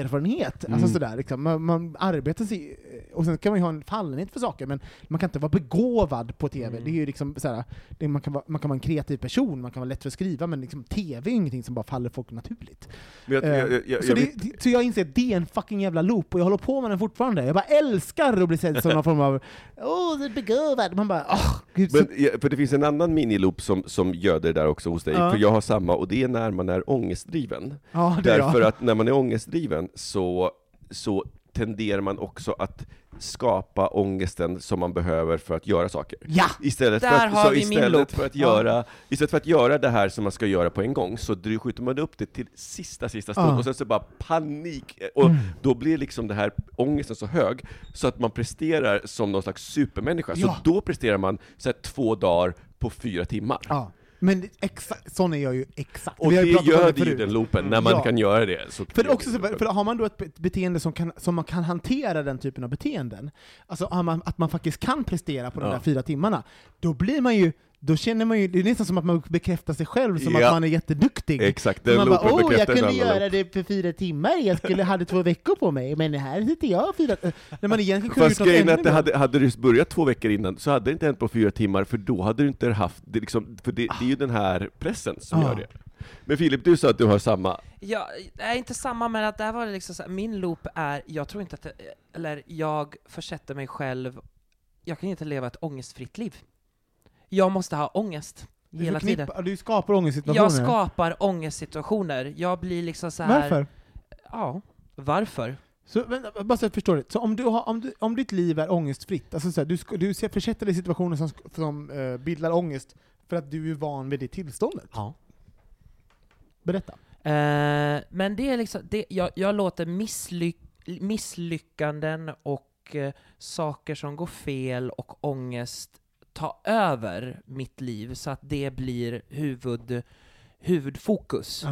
erfarenhet. Alltså sådär, liksom. man, man arbetar sig, och sen kan man ju ha en fallenhet för saker, men man kan inte vara begåvad på TV. Det är ju liksom såhär, det, man, kan vara, man kan vara en kreativ person, man kan vara lätt för att skriva, men liksom, TV är ingenting som bara faller folk naturligt. Jag, Eh, jag, jag, det, det- så jag inser att det är en fucking jävla loop, och jag håller på med den fortfarande. Jag bara älskar att bli sedd som någon form av åh, du är begåvad. Man bara, åh, gud. så- Men, ja, för det finns en annan miniloop som, som gör det där också hos dig, Ja. för jag har samma, och det är när man är ångestdriven. ja, det är Därför jag. att när man är ångestdriven så, så tenderar man också att skapa ångesten som man behöver för att göra saker. Ja! Istället, Där för att, har så vi min istället, loop. för att Ja. göra, istället för att göra det här som man ska göra på en gång, så skjuter man upp det till sista, sista stund, Ja. och sen så bara panik, och då blir liksom det här ångesten så hög, så att man presterar som någon slags supermänniska. Så Ja. då presterar man så här, två dagar på fyra timmar. Ja. Men det- exakt, sån är jag ju exakt. Och det gör det ju den loopen, när man Ja. kan göra det. Så För, också, så- för har man då ett be- beteende som, kan, som man kan hantera den typen av beteenden, alltså man, att man faktiskt kan prestera på de Ja. där fyra timmarna, då blir man ju då känner man ju, det är nästan som att man bekräftar sig själv som Ja. att man är jätteduktig. Exakt, den man bara, åh, jag kunde göra det för fyra timmar, jag skulle, hade två veckor på mig, men här sitter jag fyra... äh, När man egentligen kunde Fast grejen är att det hade, hade du börjat två veckor innan så hade det inte hänt på fyra timmar, för då hade du inte haft det liksom, för det, det är ju den här pressen som Ah. gör det. Men Filip, du sa att du har samma. Ja, är inte samma, men att där var det liksom så här, min loop är, jag tror inte att, det, eller jag försätter mig själv, jag kan inte leva ett ångestfritt liv. Jag måste ha ångest Du hela tiden. Du skapar ångestsituationer. Jag skapar ångestsituationer, jag blir liksom så här. Varför? Ja, varför? Så, vänta, bara så jag förstår det. Så om, du har, om, du, om ditt liv är ångestfritt, alltså så här, du, du försätter dig i situationer som, som eh, bildar ångest för att du är van vid det tillståndet? Ja. Berätta. Eh, men det är liksom, det, jag, jag låter misslyck, misslyckanden och eh, saker som går fel och ångest ta över mitt liv så att det blir huvud, huvudfokus.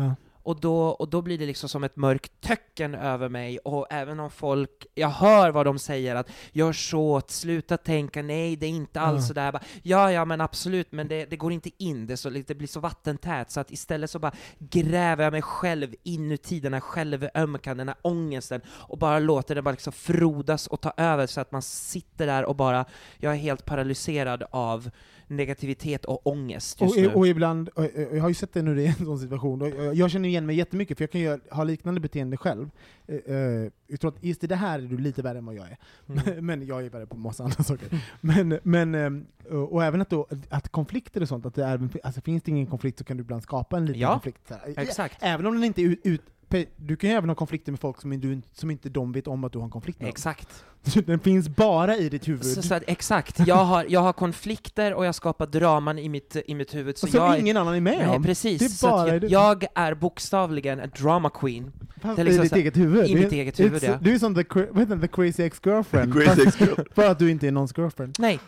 Och då, och då blir det liksom som ett mörkt töcken över mig, och även om folk, jag hör vad de säger att gör så, sluta tänka, nej det är inte alls Ja. sådär, bara, ja ja men absolut, men det, det går inte in, det, så, det blir så vattentät, så att istället så bara gräver jag mig själv inuti den här självömkan, den här ångesten, och bara låter det bara liksom frodas och ta över så att man sitter där och bara, jag är helt paralyserad av negativitet och ångest just Och, nu. och ibland, och, jag har ju sett det nu i en sån situation, och jag, känner igen mig jättemycket, för jag kan ju ha liknande beteende själv. Eh, eh, jag tror att just i det här är du lite värre än vad jag är. Mm. <laughs> men jag är värre på massa andra saker. Men, men, eh, och, även att, då, att konflikter och sånt, att det är, alltså, finns det ingen konflikt så kan du ibland skapa en liten Ja, konflikt. Här. exakt. Även om den inte är ut, ut, du kan ju även ha konflikter med folk som, du, som inte de vet om att du har en konflikt med. dem. Exakt. Den finns bara i ditt huvud. Så, så att, exakt, jag har, jag har konflikter och jag skapar draman i mitt, i mitt huvud. Så och som jag, ingen annan är med nej, om. precis. Det är bara jag, det. jag är bokstavligen en drama queen. Fast det är i liksom ditt så här- eget huvud. i mitt eget huvud, ja. Du är som the, det, the crazy ex-girlfriend. <laughs> Crazy Fast- ex-girl. För att du inte är någons girlfriend. Nej.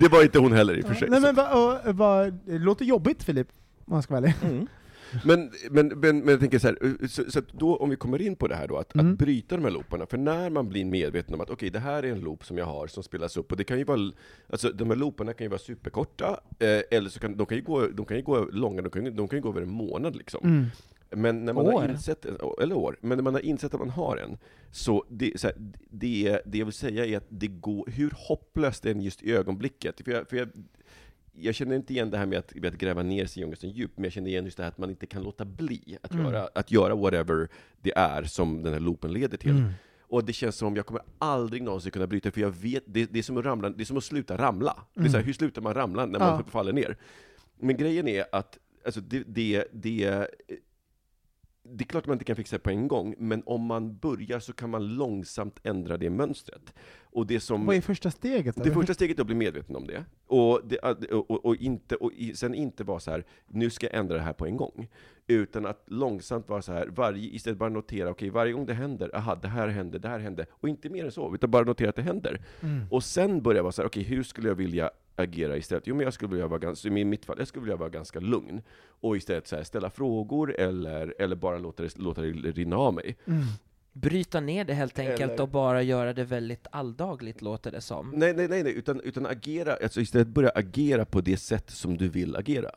Det var inte hon heller i och för sig. Nej men va, och, va, det låter jobbigt Filip, om man ska vara ärlig. Mm. Men, men, men, men jag tänker så här, så, så att då om vi kommer in på det här då, att, Mm. att bryta de här looparna, för när man blir medveten om att okej, det här är en loop som jag har som spelas upp, och det kan ju vara, alltså de här looparna kan ju vara superkorta, eh, eller så kan de kan ju gå, de kan ju gå långa, de kan, ju- de kan ju gå över en månad liksom. Mm. Men när man har insett, eller år, men när man har insett att man har en, så det, så här, det, det jag vill säga är att det går, hur hopplöst det än just i ögonblicket, för jag, för jag, jag känner inte igen det här med att, med att gräva ner sig i ångesten djupt, men jag känner igen just det här att man inte kan låta bli att, Mm. göra, att göra whatever det är som den här loopen leder till. Mm. Och det känns som om jag kommer aldrig någonsin kunna bryta, för jag vet, det, det, är, som att ramla, det är som att sluta ramla. Det är så här, Mm. hur slutar man ramla när man Ja. faller ner? Men grejen är att, alltså det, det, det det är klart att man inte kan fixa det på en gång, men om man börjar så kan man långsamt ändra det mönstret. Och det som... Vad är första steget? då? Det första steget är att bli medveten om det. Och, det, och, och, inte, och sen inte vara så här, nu ska jag ändra det här på en gång. Utan att långsamt vara så här, varje, istället bara notera, okej, varje gång det händer, aha, det här hände, det här hände. Och inte mer än så, utan bara notera att det händer. Mm. Och sen börja vara så här, okej, hur skulle jag vilja agera istället? Jo, men jag skulle vilja vara ganska, i mitt fall, jag skulle vilja vara ganska lugn. Och istället så här, ställa frågor, eller, eller bara låta det, låta det rinna av mig. Mm. Bryta ner det helt enkelt Eller- och bara göra det väldigt alldagligt, låter det som. Nej, nej, nej, nej utan, utan agera, alltså istället börja agera på det sätt som du vill agera.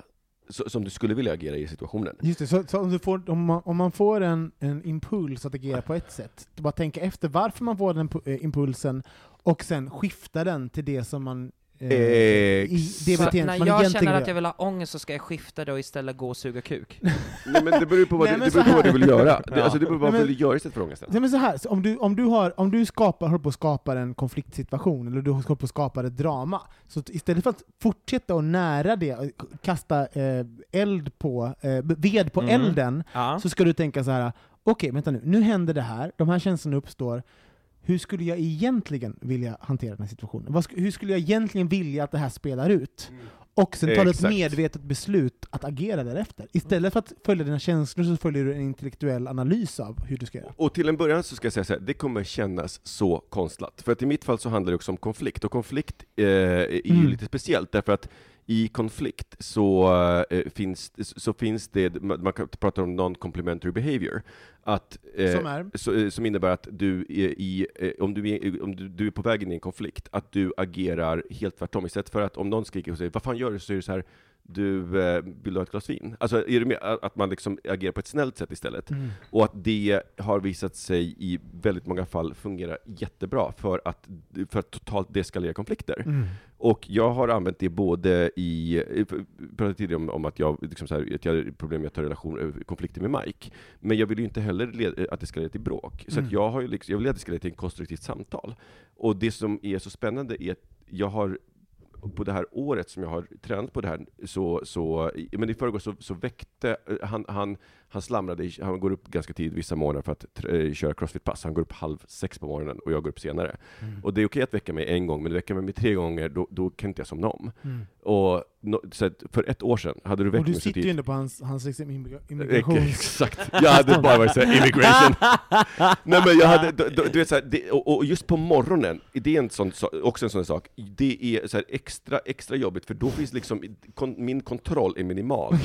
Så, som du skulle vilja agera i situationen. Just det, så, så om, du får, om, man, om man får en, en impuls att agera på ett sätt, då bara tänka efter varför man får den eh, impulsen, och sen skifta den till det som man eh, i det Så beteendet när man jag egentligen känner att gör. jag vill ha ångest så ska jag skifta det och istället gå och suga kuk. <laughs> Nej men det beror ju på vad, Nej, du, men det så beror på vad du här. vill göra. Det, Ja. alltså, det beror på vad Nej, du men- vill göra istället för ångesten. Nej, men så här, så om, du, om, du har, om du skapar, håller på att skapa en konfliktsituation, eller du håller på att skapa ett drama, så t- istället för att fortsätta att nära det, eh, k- kasta eh, eld på, eh, ved på Mm. elden, Ja. så ska du tänka så här: okej, vänta nu, nu händer det här, de här känslorna uppstår, hur skulle jag egentligen vilja hantera den här situationen? Sk- hur skulle jag egentligen vilja att det här spelar ut? Och sen tar du ett medvetet beslut att agera därefter. Istället för att följa dina känslor så följer du en intellektuell analys av hur du ska göra. Och till en början så ska jag säga så här, det kommer kännas så konstlat. För att i mitt fall så handlar det också om konflikt, och konflikt eh, är ju Mm. lite speciellt, därför att i konflikt så, eh, finns, så finns det, man man kan prata om non-complementary behavior, att, eh, Som så, eh, som innebär att du, i, om, du är, om du, du är på väg in i en konflikt, att du agerar helt tvärtom. Istället för att om någon skriker och säger ”Vad fan gör du?” så är det så här du, eh, vill du ha ett glas vin? Alltså, är det med, att man liksom agerar på ett snällt sätt istället. Mm. Och att det har visat sig i väldigt många fall fungera jättebra för att, för att totalt deskalera konflikter. Mm. Och jag har använt det både i, pratade tidigare om, om att jag, liksom så här, att jag hade problem med att ta relation, konflikter med Mike. Men jag vill ju inte heller led, att det ska leda till bråk. Så Mm. jag, har liksom, jag vill att det ska leda till ett konstruktivt samtal. Och det som är så spännande är att jag har på det här året som jag har tränat på det här, så, så men i förrgår så, så väckte, eh, han, han, han slamrade, i- han går upp ganska tidigt vissa morgnar för att köra crossfit-pass, han går upp halv sex på morgonen och jag går upp senare. Mm. Och det är okej att väcka mig en gång, men väcka mig tre gånger, då, då kan inte jag somna om. Mm. Och no, så för ett år sedan, hade du väckt Och du mig så sitter ju tidigt... ändå på hans, hans liksom immigra- Ex- immigrations... Exakt, jag hade bara varit såhär, immigration. Nej men jag hade, du, du, du vet såhär, det, och, och just på morgonen, det är en sån, så- också en sån sak, det är så extra, extra jobbigt, för då finns liksom, kon, min kontroll är minimal.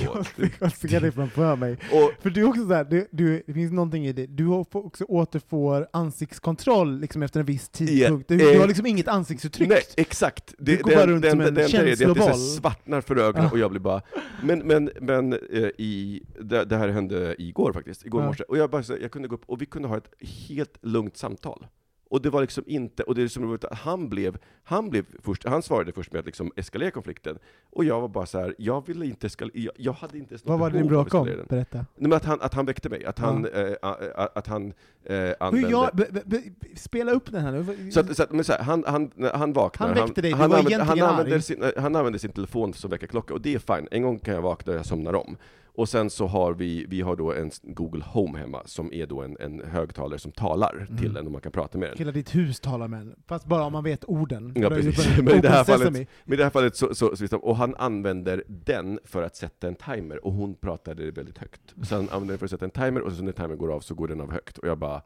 Jag ser det framför mig. Och, För du är också såhär, du, du, det finns någonting i det, du också återfår ansiktskontroll liksom efter en viss tidpunkt. Du, du har liksom inget ansiktsuttryck. Nej, exakt. Du går bara runt som en det är det att det här känsloboll. svartnar för ögonen och jag blir bara... Men, men, men eh, i, det, det här hände igår faktiskt, igår Ja. morse, och jag, bara, så, jag kunde gå upp och vi kunde ha ett helt lugnt samtal. Och det var liksom inte, och det är som att han blev, han blev först, han svarade först med att liksom eskalera konflikten, och jag var bara så här, jag ville inte eskalera, jag, jag hade inte ens Vad var det ni bråkade om? Berätta. Nej, men att han, att han väckte mig, att han, eh, a- a- att han eh, Hur använde... jag, be, be, spela upp den här nu. Så att, så att, men så här, han, han, han vaknar, Han väckte dig, du han, var använder, han, använder sin, eh, han använder sin telefon som väckarklocka, och det är fine. En gång kan jag vakna och jag somnar om. Och sen så har vi, vi har då en Google Home hemma, som är då en, en högtalare som talar till Mm. en och man kan prata med den. Hela ditt hus talar med en, fast bara om man vet orden. Ja, precis. <laughs> Men i det här fallet, men i det här fallet så, så, så liksom, och han använder den för att sätta en timer, och hon pratade väldigt högt. Så han använder den för att sätta en timer, och så när timern går av så går den av högt. Och jag bara...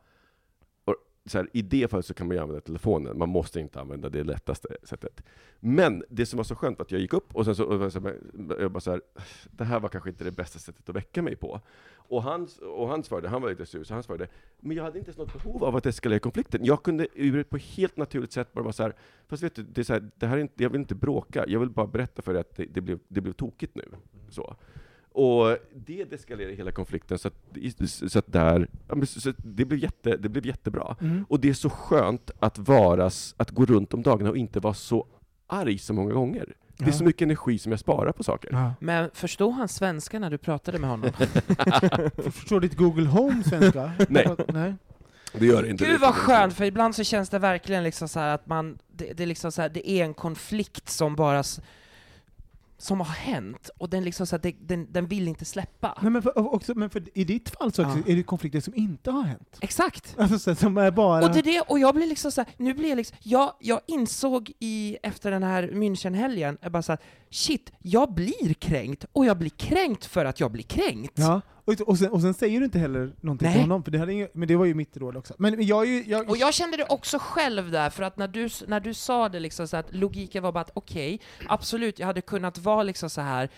Så här, I det fallet så kan man ju använda telefonen, man måste inte använda det lättaste sättet. Men det som var så skönt var att jag gick upp, och sen så, och så jag bara så här, det här var kanske inte det bästa sättet att väcka mig på. Och han, och han svarade, han var lite sur, så han svarade, men jag hade inte ens något behov av att eskalera konflikten. Jag kunde ur ett på helt naturligt sätt bara vara så här, fast vet du, det är så här, det här är inte, jag vill inte bråka, jag vill bara berätta för dig att det, det, blev, det blev tokigt nu. Så. Och det deskalerar hela konflikten, så att, så att, där, så, att det, blev jätte, det blev jättebra. Mm. Och det är så skönt att, varas, att gå runt om dagarna och inte vara så arg så många gånger. Det är Ja. så mycket energi som jag sparar på saker. Ja. Men förstod han svenska när du pratade med honom? <laughs> Förstår ditt Google Home svenska? <laughs> Nej. Nej. Det gör det inte. Gud vad skönt, för ibland så känns det verkligen liksom så här att man, det, det är liksom så här, det är en konflikt som bara som har hänt, och den, liksom så att det, den, den vill inte släppa. Nej, men, för, också, men för, i ditt fall så också, Ja. är det konflikter som inte har hänt. Exakt! Alltså, så, som är bara... Och det är det, och jag blir liksom så här, nu blir jag liksom, jag, jag insåg i, efter den här Münchenhelgen, jag bara så här, shit, jag blir kränkt, och jag blir kränkt för att jag blir kränkt. Ja, och, sen, och sen säger du inte heller någonting Nej. till honom, för det hade inget, men det var ju mitt råd också. Men jag är ju... Jag, Och jag kände det också själv där, för att när du, när du sa det liksom så att logiken var bara att okej, absolut, jag hade kunnat vara liksom så här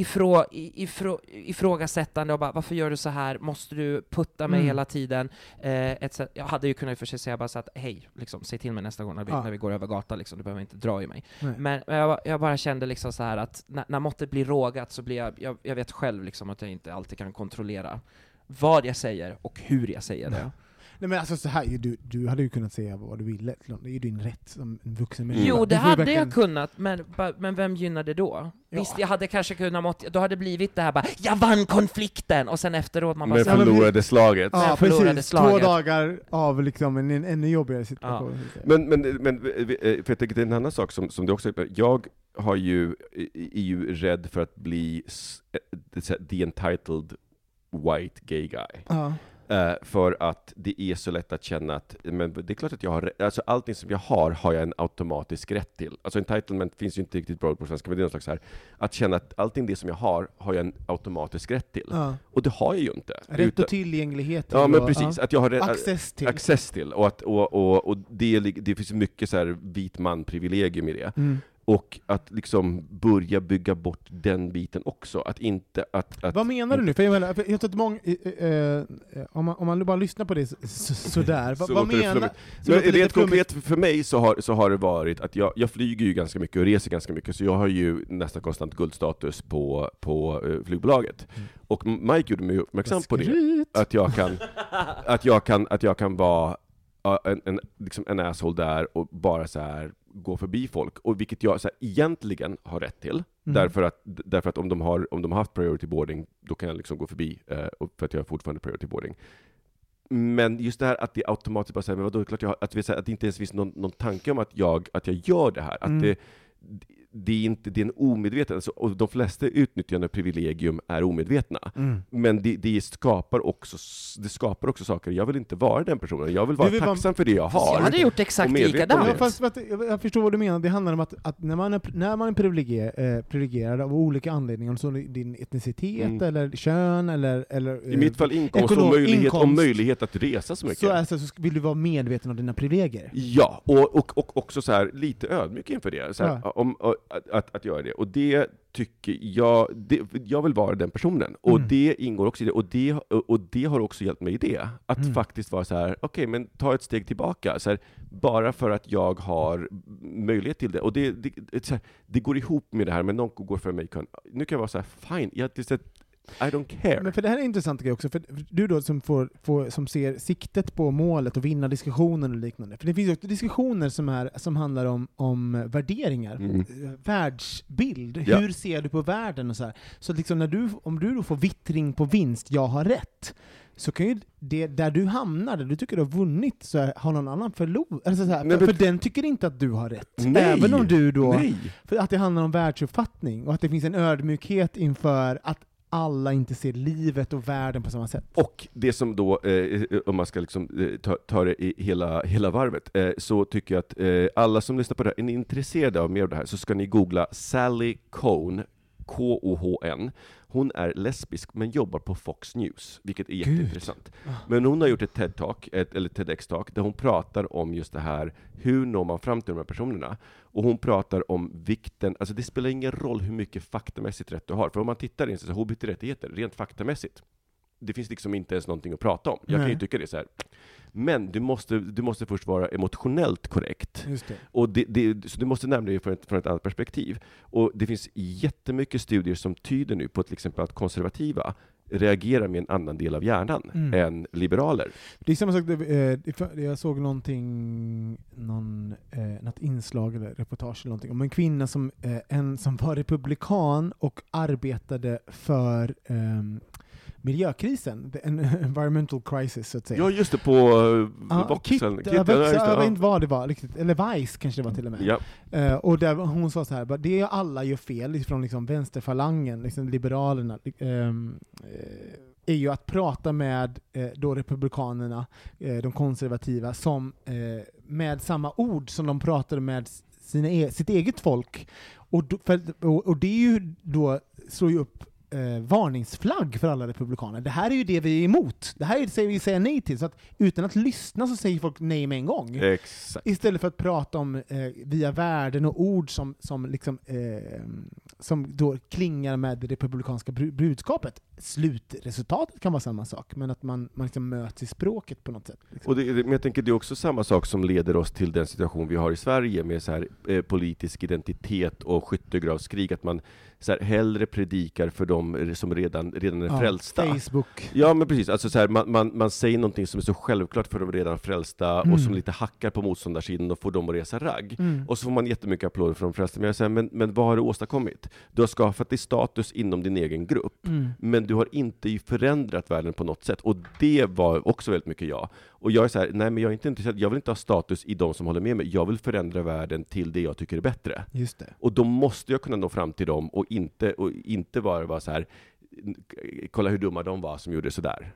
ifrå, ifrå, ifrågasättande och bara varför gör du så här, måste du putta mig Mm. hela tiden? Eh, jag hade ju kunnat i och för sig säga bara så att hej, liksom, säg till mig nästa gång när vi, Ja. när vi går över gatan, liksom, du behöver inte dra i mig. Nej. Men jag, jag bara kände liksom så här att när, när måttet blir rågat så blir jag, jag, jag vet själv liksom att jag inte alltid kan kontrollera vad jag säger och hur jag säger det. Nej men alltså så här, du, du hade ju kunnat säga vad du ville, det är ju din rätt som en vuxen människa. Jo, det hade verkligen- jag kunnat, men, men vem gynnade då? Ja. Visst, jag hade kanske kunnat mått, då hade det blivit det här bara ”jag vann konflikten” och sen efteråt man bara Men förlorade slaget. Ja, förlorade precis. slaget. Två dagar av liksom en, en ännu jobbigare situation. Men, men, men eh, för jag tänker det är en annan sak som, som du också jag har ju, är ju rädd för att bli eh, the entitled white gay guy. Ja. Eh, för att det är så lätt att känna att, men det är klart att jag har, alltså allting som jag har, har jag en automatisk rätt till. Alltså entitlement finns ju inte riktigt bra på svenska, men det är någon slags här, att känna att allting det som jag har, har jag en automatisk rätt till. Ja. Och det har jag ju inte. Rätt Utan- och tillgänglighet. Ja men och- precis, ja. att jag har rätt- Access till. access till. Och, att, och, och, och det, det finns mycket så här vit man-privilegium i det. Mm. Och att liksom börja bygga bort den biten också. Att inte... Att, att, Vad menar du nu? För jag, menar, för jag tror att många, eh, eh, om, man, om man bara lyssnar på det så, så, sådär, <laughs> Så vad menar... Men det rent konkret för mig så har, så har det varit att jag, jag flyger ju ganska mycket och reser ganska mycket, så jag har ju nästan konstant guldstatus på, på eh, flygbolaget. Och Mike gjorde mig uppmärksam på det, att jag kan, att jag kan, att jag kan vara en, en, liksom en asshole där och bara så här gå förbi folk, och vilket jag så här, egentligen har rätt till, Mm. därför, att, därför att om de, har, om de har haft priority boarding, då kan jag liksom gå förbi, eh, för att jag har fortfarande priority boarding. Men just det här att det automatiskt bara säger, men vadå, klart jag att, vi, säger att det inte ens finns någon, någon tanke om att jag, att jag gör det här. Att Mm. det, det är inte, det är en omedveten, alltså, och de flesta utnyttjande privilegium är omedvetna. Mm. Men det, det, skapar också, det skapar också saker, jag vill inte vara den personen, jag vill vara vill vara- tacksam för det jag har. jag hade gjort exakt och likadant. Ja, det. fast, fast, jag förstår vad du menar, det handlar om att, att när man är, när man är privilegier, eh, privilegierad av olika anledningar, som din etnicitet, Mm. eller kön, eller... eller I mitt fall inkomst, och ekonom- möjlighet, och inkomst. möjlighet att resa så mycket. så, är, så, vill du vara medveten om dina privilegier. Ja, och, och, och också så här, lite ödmjuk inför det. Så här, Ja. om, och, att, att, att göra det. Och det tycker jag, det, jag vill vara den personen. Och Mm. det ingår också i det. Och det, och det har också hjälpt mig i det. Att Mm. faktiskt vara så här, okej, men ta ett steg tillbaka. Så här, bara för att jag har möjlighet till det. Och det, det, det, här, det går ihop med det här, men någon går för mig. Nu kan jag vara så här, fine, jag, det, I don't care. Men för det här är intressant grej också, för du då som, får, får, som ser siktet på målet och vinna diskussionen och liknande. För det finns ju också diskussioner som, är, som handlar om, om värderingar, Mm. eh, världsbild, Ja. hur ser du på världen och så här. Så liksom när du, om du då får vittring på vinst, jag har rätt, så kan ju det, där du hamnar, där du tycker du har vunnit, så här, har någon annan förlorat. Alltså så här, Nej, för, men- för den tycker inte att du har rätt. Nej. Även om du då... Nej. För att det handlar om världsuppfattning, och att det finns en ödmjukhet inför att alla inte ser livet och världen på samma sätt. Och det som då, eh, eh, om man ska liksom, eh, ta, ta det i hela, hela varvet, eh, så tycker jag att eh, alla som lyssnar på det här, är ni intresserade av mer av det här, så ska ni googla Sally Cohn, K-O-H-N. Hon är lesbisk, men jobbar på Fox News, vilket är jätteintressant. Men hon har gjort ett TED-talk, eller TEDx-talk, där hon pratar om just det här, hur når man fram till de här personerna? Och hon pratar om vikten, alltså det spelar ingen roll hur mycket faktamässigt rätt du har, för om man tittar in så hbt-rättigheter, rent faktamässigt, det finns liksom inte ens någonting att prata om. Jag kan ju Nej. tycka det så här. Men du måste, du måste först vara emotionellt korrekt. Det. Och det, det, så du måste närma dig från ett, från ett annat perspektiv. Och det finns jättemycket studier som tyder nu på till exempel att konservativa reagerar med en annan del av hjärnan Mm. än liberaler. Det är samma sak, eh, jag såg någonting, någon, eh, något inslag eller reportage eller någonting om en kvinna som, eh, en, som var republikan och arbetade för ehm, miljökrisen, en- <laughs> environmental crisis så att säga. Ja, just det, på uh, Ja, Voxen. Kit, Kit, jag, vet, ja, just det, jag vet inte vad det var, riktigt. eller Vice kanske det var till och med. Ja. Eh, och där hon sa så här, det alla gör fel från liksom vänsterfalangen, liksom liberalerna, eh, är ju att prata med eh, då republikanerna, eh, de konservativa, som, eh, med samma ord som de pratade med sina e sitt eget folk. Och, då, för, och, och det är ju då, slår ju upp eh, varningsflagg för alla republikaner. Det här är ju det vi är emot. Det här är det vi säger nej till. Så att utan att lyssna så säger folk nej med en gång. Exakt. Istället för att prata om eh, via värden och ord som, som, liksom, eh, som då klingar med det republikanska budskapet. Slutresultatet kan vara samma sak, men att man, man liksom möts i språket på något sätt. Liksom. Och det, men jag tänker det är också samma sak som leder oss till den situation vi har i Sverige med så här, eh, politisk identitet och skyttegravskrig, att man så här, hellre predikar för dem som redan, redan är Ja, frälsta. Facebook. Ja men precis, alltså så här, man, man, man säger någonting som är så självklart för de redan frälsta Mm. och som lite hackar på motståndarsidan och får dem att resa ragg. Mm. Och så får man jättemycket applåder från de frälsta, men jag säger, men, men vad har du åstadkommit? Du har skapat dig status inom din egen grupp, Mm. men du har inte förändrat världen på något sätt. Och det var också väldigt mycket jag. Och jag är så här, nej men jag är inte intresserad, jag vill inte ha status i de som håller med mig, jag vill förändra världen till det jag tycker är bättre. Just det. Och då måste jag kunna nå fram till dem och inte, och inte bara vara så här, kolla hur dumma de var som gjorde sådär.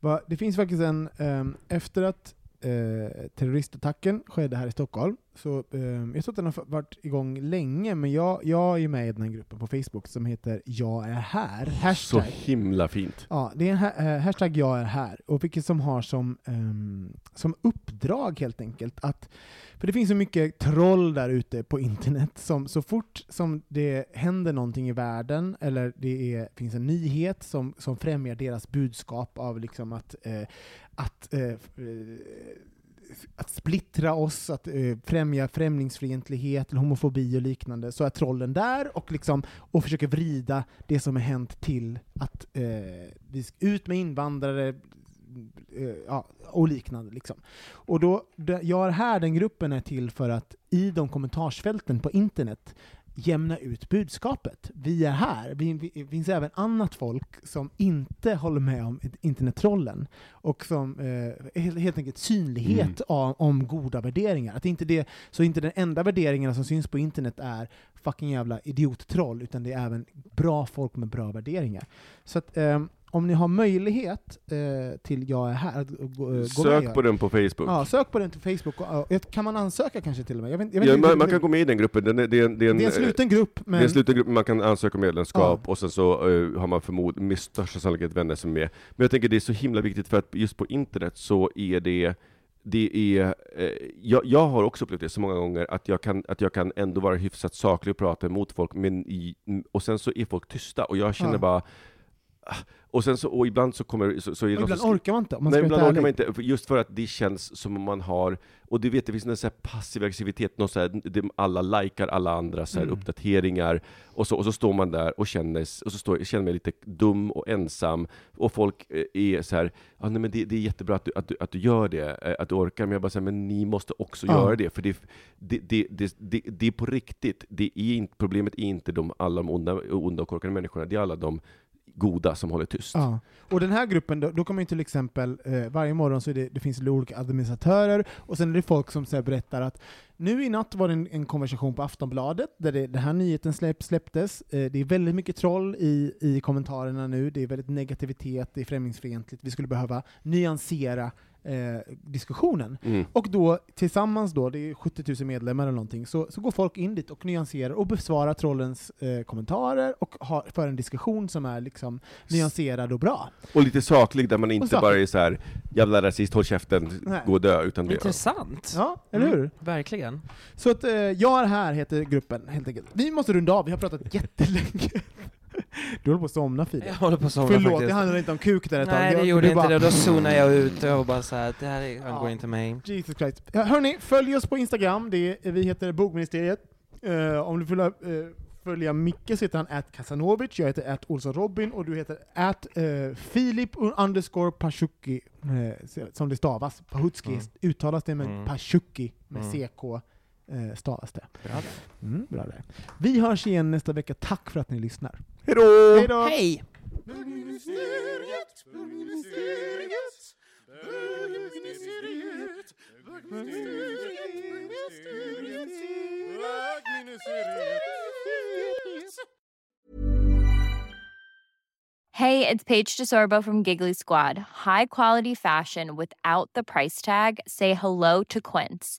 Va, det finns faktiskt en, ehm, efter att eh, terroristattacken skedde här i Stockholm, så ehm, jag tror att den har varit igång länge, men jag, jag är med i den här gruppen på Facebook som heter Jag är här. Så Hashtag. himla fint. Ja, det är en ha eh, hashtag jag är här, och vilket som har som, ehm, som uppdrag helt enkelt att, för det finns så mycket troll där ute på internet, som så fort som det händer någonting i världen, eller det är, finns en nyhet som, som främjar deras budskap av liksom att, eh, att eh, att splittra oss, att eh, främja främlingsfientlighet, eller homofobi och liknande, så är trollen där och, liksom, och försöker vrida det som har hänt till att eh, vi ska ut med invandrare eh, ja, och liknande. Liksom. Och då, det- jag är här, den gruppen är till för att i de kommentarsfälten på internet jämna ut budskapet. Vi är här. Det finns även annat folk som inte håller med om internettrollen och som eh, helt, enkelt synlighet Mm. av, om goda värderingar. Att inte det, så inte den enda värderingarna som syns på internet är fucking jävla idiottroll, utan det är även bra folk med bra värderingar. Så att, ehm, om ni har möjlighet eh, till Jag är här, att gå, gå med Sök på den på Facebook. Ja, sök på den till Facebook. Och, och, kan man ansöka kanske till och med? Jag vet, jag vet Ja, man, man kan gå med i den gruppen, den är, det, är en, det, är en, det är en sluten grupp, men det är en sluten grupp, man kan ansöka om medlemskap och sen så eh, har man förmod, med största sannolikhet vänner som är med. Men jag tänker det är så himla viktigt för att just på internet så är det det är, eh, jag, jag har också upplevt det så många gånger att jag kan, att jag kan ändå vara hyfsat saklig och prata emot folk, men i, och sen så är folk tysta och jag känner Ja. bara och sen så, och ibland så kommer så, så är det ibland som orkar man inte. Om man Nej, ibland orkar man inte, just för att det känns som om man har, och du vet det finns en så här passiv aggressivitet, någon så här, alla likar alla andra så här Mm. uppdateringar, och så, och så står man där och känner, och så står, känner mig lite dum och ensam, och folk eh, är så här, ah, nej, men det, det är jättebra att du, att, du, att du gör det, eh, att du orkar, men jag bara säger, men ni måste också Ja. göra det, för det, det, det, det, det, det är på riktigt, det är inte, problemet är inte de, alla de onda, onda och korkade människorna, det är alla de goda som håller tyst. Ja. Och den här gruppen, då, då kommer ju till exempel, eh, varje morgon så är det, det finns det olika administratörer, och sen är det folk som så här, berättar att nu i natt var det en, en konversation på Aftonbladet, där det, den här nyheten släpp, släpptes. Eh, det är väldigt mycket troll i, i kommentarerna nu, det är väldigt negativitet, det är främlingsfientligt, vi skulle behöva nyansera eh, diskussionen. Mm. Och då tillsammans då, det är 70 000 medlemmar eller någonting, så, så går folk in dit och nyanserar och besvarar trollens eh, kommentarer och har, för en diskussion som är liksom nyanserad och bra. Och lite saklig, där man inte bara är så här jävla rasist, håll käften, Nej. gå och dö, utan det... Intressant. Ja, eller hur? Mm, verkligen. Så att eh, Jag är här heter gruppen helt enkelt. Vi måste runda av, vi har pratat <laughs> jättelänge. Du håller på att somna Filip. Jag håller på att somna Förlåt, faktiskt. det handlade inte om kuk där tag. Nej, det Jag- gjorde inte bara- det. Då zonade jag ut och bara såhär, det här är- angår Ja. inte mig. Jesus Christ. Hörni, följ oss på Instagram, det är, vi heter Bogministeriet. Eh, om du vill uh, följa Micke så heter han at Kasanovic, jag heter at Olsson Robin och du heter at uh, Filip underscore Pashuki, eh, som det stavas. Pahutski Mm. uttalas det, men Mm. Pashuki med Mm. CK eh, stavas det. Bra där. Mm, bra där. Vi hörs igen nästa vecka, tack för att ni lyssnar. Hejdå! Hej då! Hej! Bögministeriet, bögministeriet, bögministeriet, bögministeriet. Hey, it's Paige DeSorbo from Giggly Squad. High quality fashion without the price tag. Say hello to Quince.